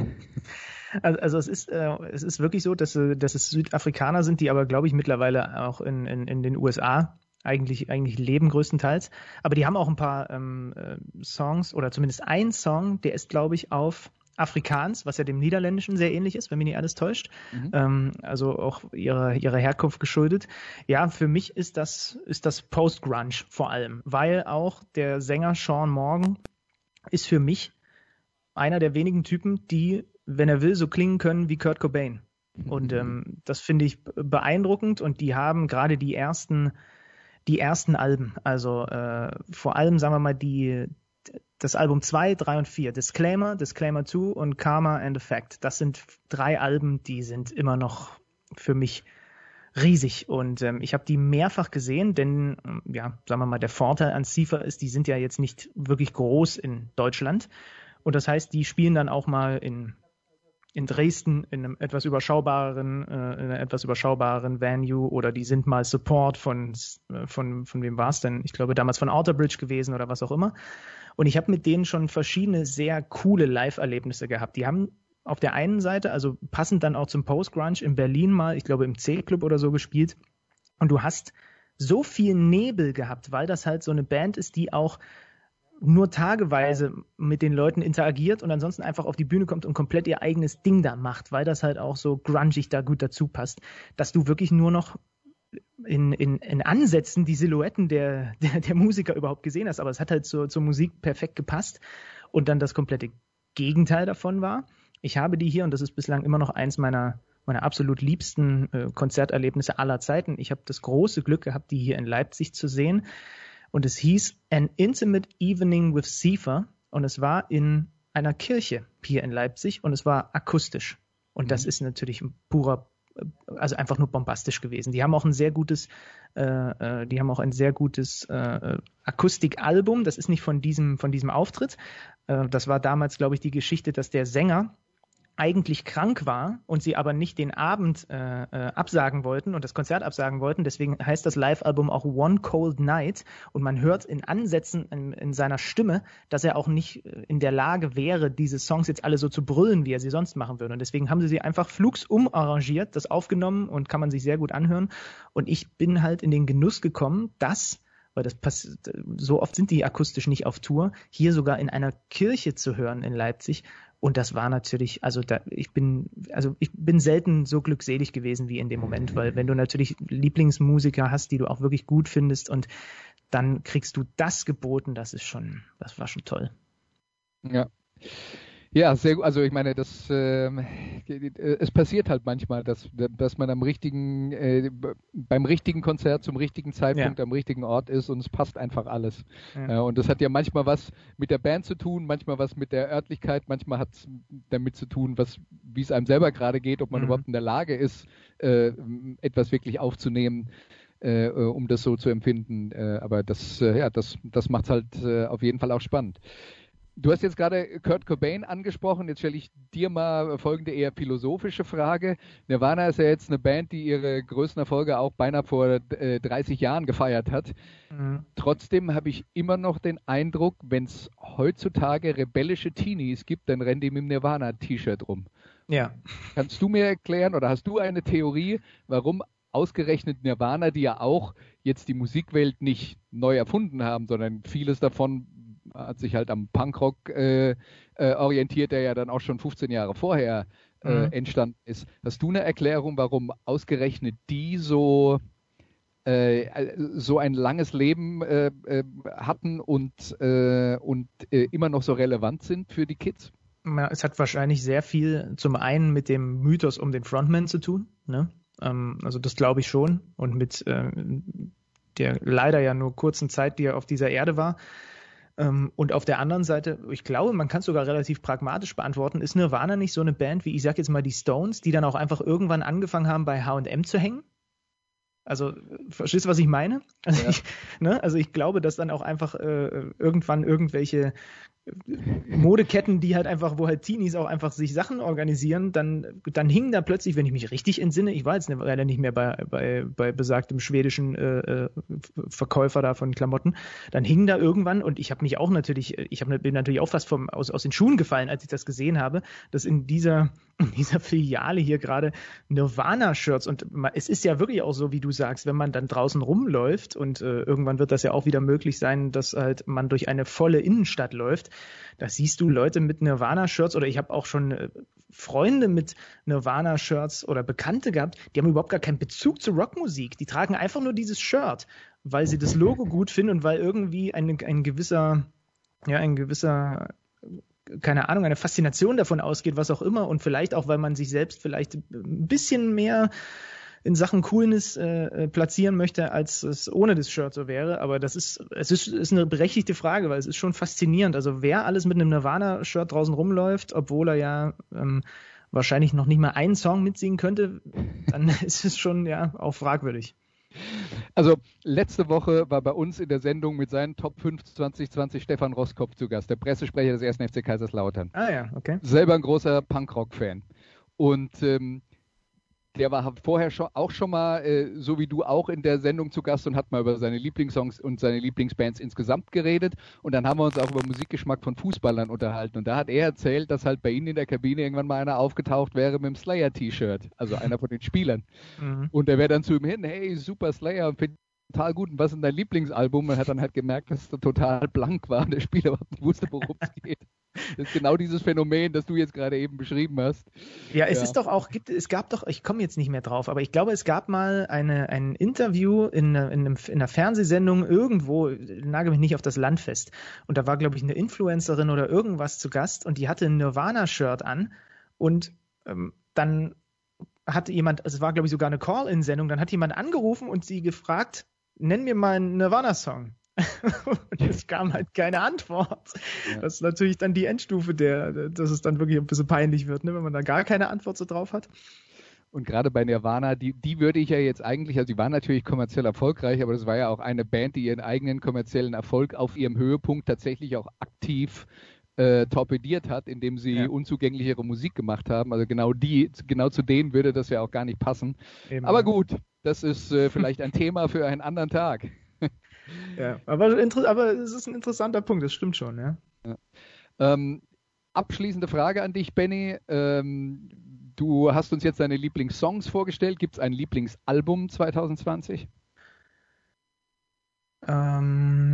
Also, also es ist äh, es ist wirklich so, dass, äh, dass es Südafrikaner sind, die aber, glaube ich, mittlerweile auch in, in, in den USA eigentlich, eigentlich leben größtenteils. Aber die haben auch ein paar ähm, äh, Songs oder zumindest ein Song, der ist, glaube ich, auf Afrikaans, was ja dem Niederländischen sehr ähnlich ist, wenn mich nicht alles täuscht. Mhm. Ähm, also auch ihrer ihrer Herkunft geschuldet. Ja, für mich ist das ist das Post-Grunge vor allem, weil auch der Sänger Sean Morgan ist für mich einer der wenigen Typen, die, wenn er will, so klingen können wie Kurt Cobain. Und ähm, das finde ich beeindruckend und die haben gerade die ersten, die ersten Alben, also äh, vor allem, sagen wir mal, die, das Album 2, 3 und 4, Disclaimer, Disclaimer 2 und Karma and Effect. Das sind drei Alben, die sind immer noch für mich riesig und ähm, ich habe die mehrfach gesehen, denn ähm, ja, sagen wir mal, der Vorteil an SIFA ist, die sind ja jetzt nicht wirklich groß in Deutschland und das heißt, die spielen dann auch mal in in Dresden in einem etwas überschaubareren, äh, in einer etwas überschaubareren Venue oder die sind mal Support von, äh, von, von wem war es denn? Ich glaube damals von Outerbridge gewesen oder was auch immer. Und ich habe mit denen schon verschiedene sehr coole Live-Erlebnisse gehabt. Die haben auf der einen Seite, also passend dann auch zum Post-Grunge in Berlin mal, ich glaube im C-Club oder so gespielt. Und du hast so viel Nebel gehabt, weil das halt so eine Band ist, die auch nur tageweise mit den Leuten interagiert und ansonsten einfach auf die Bühne kommt und komplett ihr eigenes Ding da macht, weil das halt auch so grungig da gut dazu passt, dass du wirklich nur noch in, in, in Ansätzen die Silhouetten der, der, der Musiker überhaupt gesehen hast, aber es hat halt zur, zur Musik perfekt gepasst und dann das komplette Gegenteil davon war. Ich habe die hier und das ist bislang immer noch eins meiner meiner absolut liebsten äh, Konzerterlebnisse aller Zeiten. Ich habe das große Glück gehabt, die hier in Leipzig zu sehen und es hieß An Intimate Evening with Sifa und es war in einer Kirche hier in Leipzig und es war akustisch. Und das ist natürlich ein purer, also einfach nur bombastisch gewesen. Die haben auch ein sehr gutes, äh, äh, die haben auch ein sehr gutes äh, Akustikalbum. Das ist nicht von diesem, von diesem Auftritt. Äh, das war damals, glaube ich, die Geschichte, dass der Sänger eigentlich krank war und sie aber nicht den Abend äh, äh, absagen wollten und das Konzert absagen wollten. Deswegen heißt das Live-Album auch One Cold Night und man hört in Ansätzen in, in seiner Stimme, dass er auch nicht äh, in der Lage wäre, diese Songs jetzt alle so zu brüllen, wie er sie sonst machen würde. Und deswegen haben sie sie einfach flugs umarrangiert, das aufgenommen und kann man sich sehr gut anhören. Und ich bin halt in den Genuss gekommen, dass weil das passiert, so oft sind die akustisch nicht auf Tour, hier sogar in einer Kirche zu hören in Leipzig Und das war natürlich, also da, ich bin, also ich bin selten so glückselig gewesen wie in dem Moment, weil wenn du natürlich Lieblingsmusiker hast, die du auch wirklich gut findest und dann kriegst du das geboten, das ist schon, das war schon toll. Ja. Ja, sehr gut. Also ich meine, das ähm, es passiert halt manchmal, dass, dass man am richtigen, äh, beim richtigen Konzert zum richtigen Zeitpunkt Ja. am richtigen Ort ist und es passt einfach alles. Ja. Ja, und das hat ja manchmal was mit der Band zu tun, manchmal was mit der Örtlichkeit, manchmal hat es damit zu tun, was wie es einem selber gerade geht, ob man Mhm. überhaupt in der Lage ist, äh, etwas wirklich aufzunehmen. Äh, äh, um das so zu empfinden. Äh, aber das, äh, ja, das, das macht halt äh, auf jeden Fall auch spannend. Du hast jetzt gerade Kurt Cobain angesprochen. Jetzt stelle ich dir mal folgende eher philosophische Frage. Nirvana ist ja jetzt eine Band, die ihre größten Erfolge auch beinahe vor äh, 30 Jahren gefeiert hat. Mhm. Trotzdem habe ich immer noch den Eindruck, wenn es heutzutage rebellische Teenies gibt, dann rennen die mit dem Nirvana-T-Shirt rum. Ja. Kannst du mir erklären oder hast du eine Theorie, warum ausgerechnet Nirvana, die ja auch jetzt die Musikwelt nicht neu erfunden haben, sondern vieles davon hat sich halt am Punkrock äh, äh, orientiert, der ja dann auch schon 15 Jahre vorher äh, Mhm. entstanden ist. Hast du eine Erklärung, warum ausgerechnet die so äh, so ein langes Leben äh, äh, hatten und, äh, und äh, immer noch so relevant sind für die Kids? Ja, es hat wahrscheinlich sehr viel zum einen mit dem Mythos um den Frontman zu tun. Ne? Ähm, also das glaube ich schon. Und mit der leider ja nur kurzen Zeit, die er auf dieser Erde war. Ähm, und auf der anderen Seite, ich glaube, man kann es sogar relativ pragmatisch beantworten, ist Nirvana nicht so eine Band wie, ich sag jetzt mal, die Stones, die dann auch einfach irgendwann angefangen haben, bei H&M zu hängen? Also, verstehst du, was ich meine? Also, Ja. ich, ne? also ich glaube, dass dann auch einfach äh, irgendwann irgendwelche Modeketten, die halt einfach, wo halt Teenies auch einfach sich Sachen organisieren, dann, dann hingen da plötzlich, wenn ich mich richtig entsinne, ich war jetzt ne- leider nicht mehr bei, bei, bei besagtem schwedischen äh, äh, Verkäufer da von Klamotten, dann hingen da irgendwann und ich habe mich auch natürlich, ich hab, bin natürlich auch fast vom, aus, aus den Schuhen gefallen, als ich das gesehen habe, dass in dieser, in dieser Filiale hier gerade Nirvana-Shirts und es ist ja wirklich auch so, wie du sagst, wenn man dann draußen rumläuft und äh, irgendwann wird das ja auch wieder möglich sein, dass halt man durch eine volle Innenstadt läuft, da siehst du Leute mit Nirvana-Shirts oder ich habe auch schon äh, Freunde mit Nirvana-Shirts oder Bekannte gehabt, die haben überhaupt gar keinen Bezug zu Rockmusik. Die tragen einfach nur dieses Shirt, weil sie das Logo gut finden und weil irgendwie ein, ein gewisser, ja, ein gewisser keine Ahnung, eine Faszination davon ausgeht, was auch immer, und vielleicht auch, weil man sich selbst vielleicht ein bisschen mehr in Sachen Coolness äh, äh, platzieren möchte, als es ohne das Shirt so wäre. Aber das ist, es ist, ist eine berechtigte Frage, weil es ist schon faszinierend. Also wer alles mit einem Nirvana-Shirt draußen rumläuft, obwohl er ja ähm, wahrscheinlich noch nicht mal einen Song mitsingen könnte, dann ist es schon ja auch fragwürdig. Also letzte Woche war bei uns in der Sendung mit seinen Top 5 2020 Stefan Roskopf zu Gast, der Pressesprecher des 1. FC Kaiserslautern. Ah ja, okay. Selber ein großer Punkrock-Fan. Und ähm, der war vorher schon, auch schon mal, äh, so wie du auch in der Sendung zu Gast und hat mal über seine Lieblingssongs und seine Lieblingsbands insgesamt geredet. Und dann haben wir uns auch über Musikgeschmack von Fußballern unterhalten. Und da hat er erzählt, dass halt bei ihnen in der Kabine irgendwann mal einer aufgetaucht wäre mit dem Slayer-T-Shirt. Also einer von den Spielern. Mhm. Und der wäre dann zu ihm hin, hey, super Slayer, find total gut. Und was ist dein Lieblingsalbum? Und hat dann halt gemerkt, dass es total blank war und der Spieler überhaupt nicht wusste, worum es geht. Das ist genau dieses Phänomen, das du jetzt gerade eben beschrieben hast. Ja, es Ja. ist doch auch, gibt, es gab doch, ich komme jetzt nicht mehr drauf, aber ich glaube, es gab mal eine, ein Interview in, einer- in, einem, in einer Fernsehsendung irgendwo, nagel mich nicht auf das Land fest. Und da war, glaube ich, eine Influencerin oder irgendwas zu Gast und die hatte ein Nirvana-Shirt an und ähm, dann hatte jemand, es war, glaube ich, sogar eine Call-In-Sendung, dann hat jemand angerufen und sie gefragt, nenn mir mal einen Nirvana-Song. und es kam halt keine Antwort. Ja. Das ist natürlich dann die Endstufe der, dass es dann wirklich ein bisschen peinlich wird, ne, wenn man da gar keine Antwort so drauf hat. Und gerade bei Nirvana, die, die würde ich ja jetzt eigentlich, also die war natürlich kommerziell erfolgreich, aber das war ja auch eine Band, die ihren eigenen kommerziellen Erfolg auf ihrem Höhepunkt tatsächlich auch aktiv äh, torpediert hat, indem sie Ja. unzugänglichere Musik gemacht haben. Also genau die, genau zu denen würde das ja auch gar nicht passen. Eben, Aber ja. gut, das ist äh, vielleicht ein Thema für einen anderen Tag. Ja, aber, aber es ist ein interessanter Punkt, das stimmt schon, ja. Ähm, abschließende Frage an dich, Benny. Ähm, du hast uns jetzt deine Lieblingssongs vorgestellt. Gibt es ein Lieblingsalbum 2020? Ähm,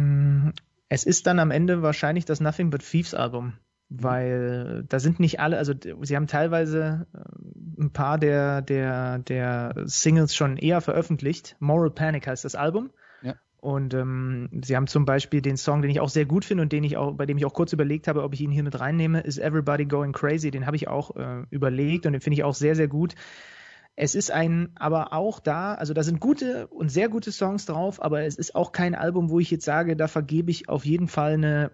es ist dann am Ende wahrscheinlich das Nothing But Thieves Album. weil da sind nicht alle, also sie haben teilweise äh, ein paar der, der, der Singles schon eher veröffentlicht. Moral Panic heißt das Album. Ja. Und ähm, sie haben zum Beispiel den Song, den ich auch sehr gut finde und den ich auch, bei dem ich auch kurz überlegt habe, ob ich ihn hier mit reinnehme, ist Everybody Going Crazy. Den habe ich auch äh, überlegt und den finde ich auch sehr, sehr gut. Es ist ein, aber auch da, also da sind gute und sehr gute Songs drauf, aber es ist auch kein Album, wo ich jetzt sage, da vergebe ich auf jeden Fall eine,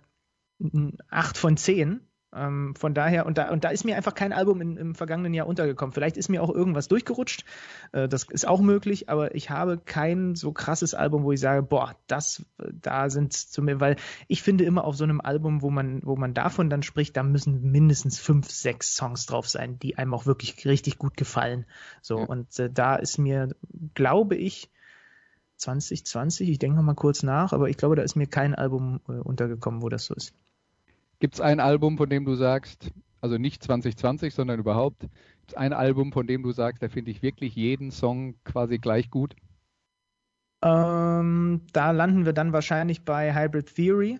eine 8 von 10. Ähm, von daher, und da, und da ist mir einfach kein Album in, im vergangenen Jahr untergekommen. Vielleicht ist mir auch irgendwas durchgerutscht, äh, das ist auch möglich, aber ich habe kein so krasses Album, wo ich sage, boah, das, da sind zu mir, weil ich finde immer auf so einem Album, wo man, wo man davon dann spricht, da müssen mindestens fünf, sechs Songs drauf sein, die einem auch wirklich richtig gut gefallen. So, Ja. und äh, da ist mir, glaube ich, 2020, ich denke noch mal kurz nach, aber ich glaube, da ist mir kein Album äh, untergekommen, wo das so ist. Gibt es ein Album, von dem du sagst, also nicht 2020, sondern überhaupt, gibt es ein Album, von dem du sagst, da finde ich wirklich jeden Song quasi gleich gut? Ähm, da landen wir dann wahrscheinlich bei Hybrid Theory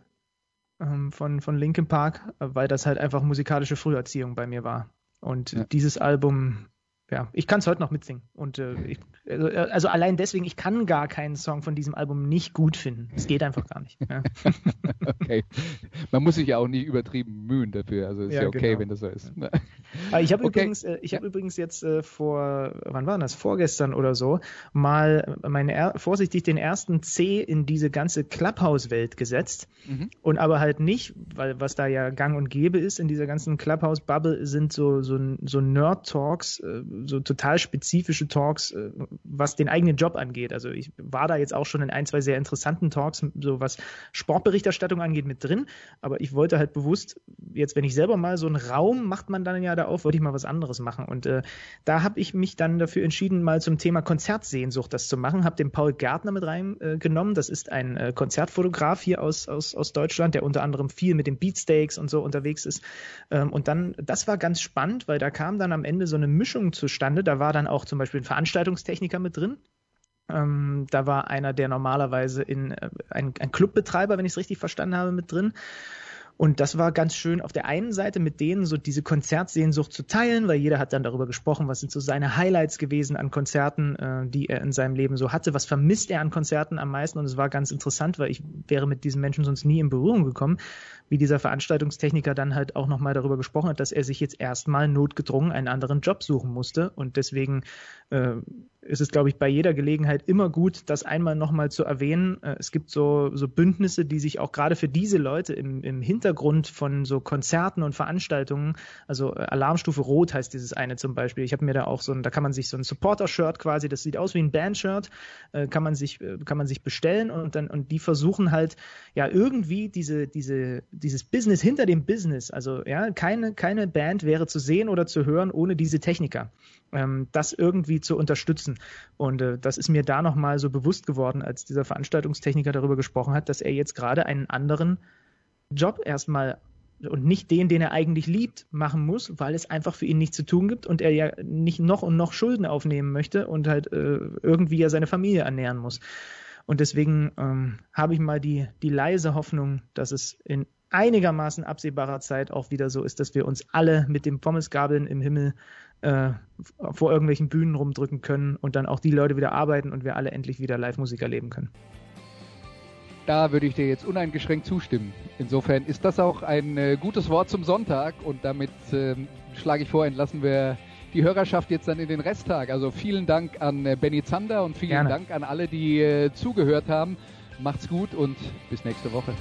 ähm, von, von Linkin Park, äh, weil das halt einfach musikalische Früherziehung bei mir war. Und Ja. dieses Album, ja, ich kann es heute noch mitsingen. Und äh, ich, also, äh, also allein deswegen, ich kann gar keinen Song von diesem Album nicht gut finden. Es geht einfach gar nicht. Ja. okay. Man muss sich ja auch nicht übertrieben mühen dafür. Also ist ja, Ja, okay, genau. wenn das so ist. Aber ich habe Okay. übrigens, äh, ich Ja. habe übrigens jetzt äh, vor, wann war das? Vorgestern oder so, mal meine vorsichtig den ersten C in diese ganze Clubhouse-Welt gesetzt. Mhm. Und aber halt nicht, weil was da ja gang und gäbe ist in dieser ganzen Clubhouse-Bubble, sind so, so, so Nerd-Talks, so total spezifische Talks, äh, was den eigenen Job angeht. Also ich war da jetzt auch schon in ein, zwei sehr interessanten Talks, so was Sportberichterstattung angeht, mit drin. Aber ich wollte halt bewusst, jetzt wenn ich selber mal so einen Raum macht man dann ja da auf, wollte ich mal was anderes machen. Und äh, da habe ich mich dann dafür entschieden, mal zum Thema Konzertsehnsucht das zu machen. Habe den Paul Gärtner mit reingenommen. Äh, das ist ein äh, Konzertfotograf hier aus, aus, aus Deutschland, der unter anderem viel mit den Beatsteaks und so unterwegs ist. Ähm, und dann, das war ganz spannend, weil da kam dann am Ende so eine Mischung zustande. Da war dann auch zum Beispiel ein Veranstaltungstechniker mit drin. Ähm, da war einer, der normalerweise in äh, ein, ein Clubbetreiber, wenn ich es richtig verstanden habe, mit drin. Und das war ganz schön auf der einen Seite mit denen so diese Konzertsehnsucht zu teilen, weil jeder hat dann darüber gesprochen, was sind so seine Highlights gewesen an Konzerten, äh, die er in seinem Leben so hatte, was vermisst er an Konzerten am meisten. Und es war ganz interessant, weil ich wäre mit diesen Menschen sonst nie in Berührung gekommen, wie dieser Veranstaltungstechniker dann halt auch nochmal darüber gesprochen hat, dass er sich jetzt erstmal notgedrungen einen anderen Job suchen musste. Und deswegen äh, ist es, glaube ich, bei jeder Gelegenheit immer gut, das einmal nochmal zu erwähnen. Äh, Es gibt so, so Bündnisse, die sich auch gerade für diese Leute im, im Hintergrund von so Konzerten und Veranstaltungen, also äh, Alarmstufe Rot heißt dieses eine zum Beispiel. Ich habe mir da auch so ein, da kann man sich so ein Supporter-Shirt quasi, das sieht aus wie ein Band-Shirt, äh, kann man sich, kann man sich bestellen und dann, und die versuchen halt, ja, irgendwie diese, diese, dieses Business hinter dem Business, also ja, keine, keine Band wäre zu sehen oder zu hören ohne diese Techniker ähm, das irgendwie zu unterstützen. Und äh, das ist mir da nochmal so bewusst geworden, als dieser Veranstaltungstechniker darüber gesprochen hat, dass er jetzt gerade einen anderen Job erstmal und nicht den, den er eigentlich liebt, machen muss, weil es einfach für ihn nichts zu tun gibt und er ja nicht noch und noch Schulden aufnehmen möchte und halt äh, irgendwie ja seine Familie ernähren muss. Und deswegen ähm, habe ich mal die, die leise Hoffnung, dass es in einigermaßen absehbarer Zeit auch wieder so ist, dass wir uns alle mit dem Pommesgabeln im Himmel äh, vor irgendwelchen Bühnen rumdrücken können und dann auch die Leute wieder arbeiten und wir alle endlich wieder Live-Musik erleben können. Da würde ich dir jetzt uneingeschränkt zustimmen. Insofern ist das auch ein äh, gutes Wort zum Sonntag und damit ähm, schlage ich vor, entlassen wir die Hörerschaft jetzt dann in den Resttag. Also vielen Dank an äh, Benny Zander und vielen Gerne. Dank an alle, die äh, zugehört haben. Macht's gut und bis nächste Woche.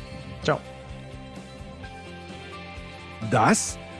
Ciao. Das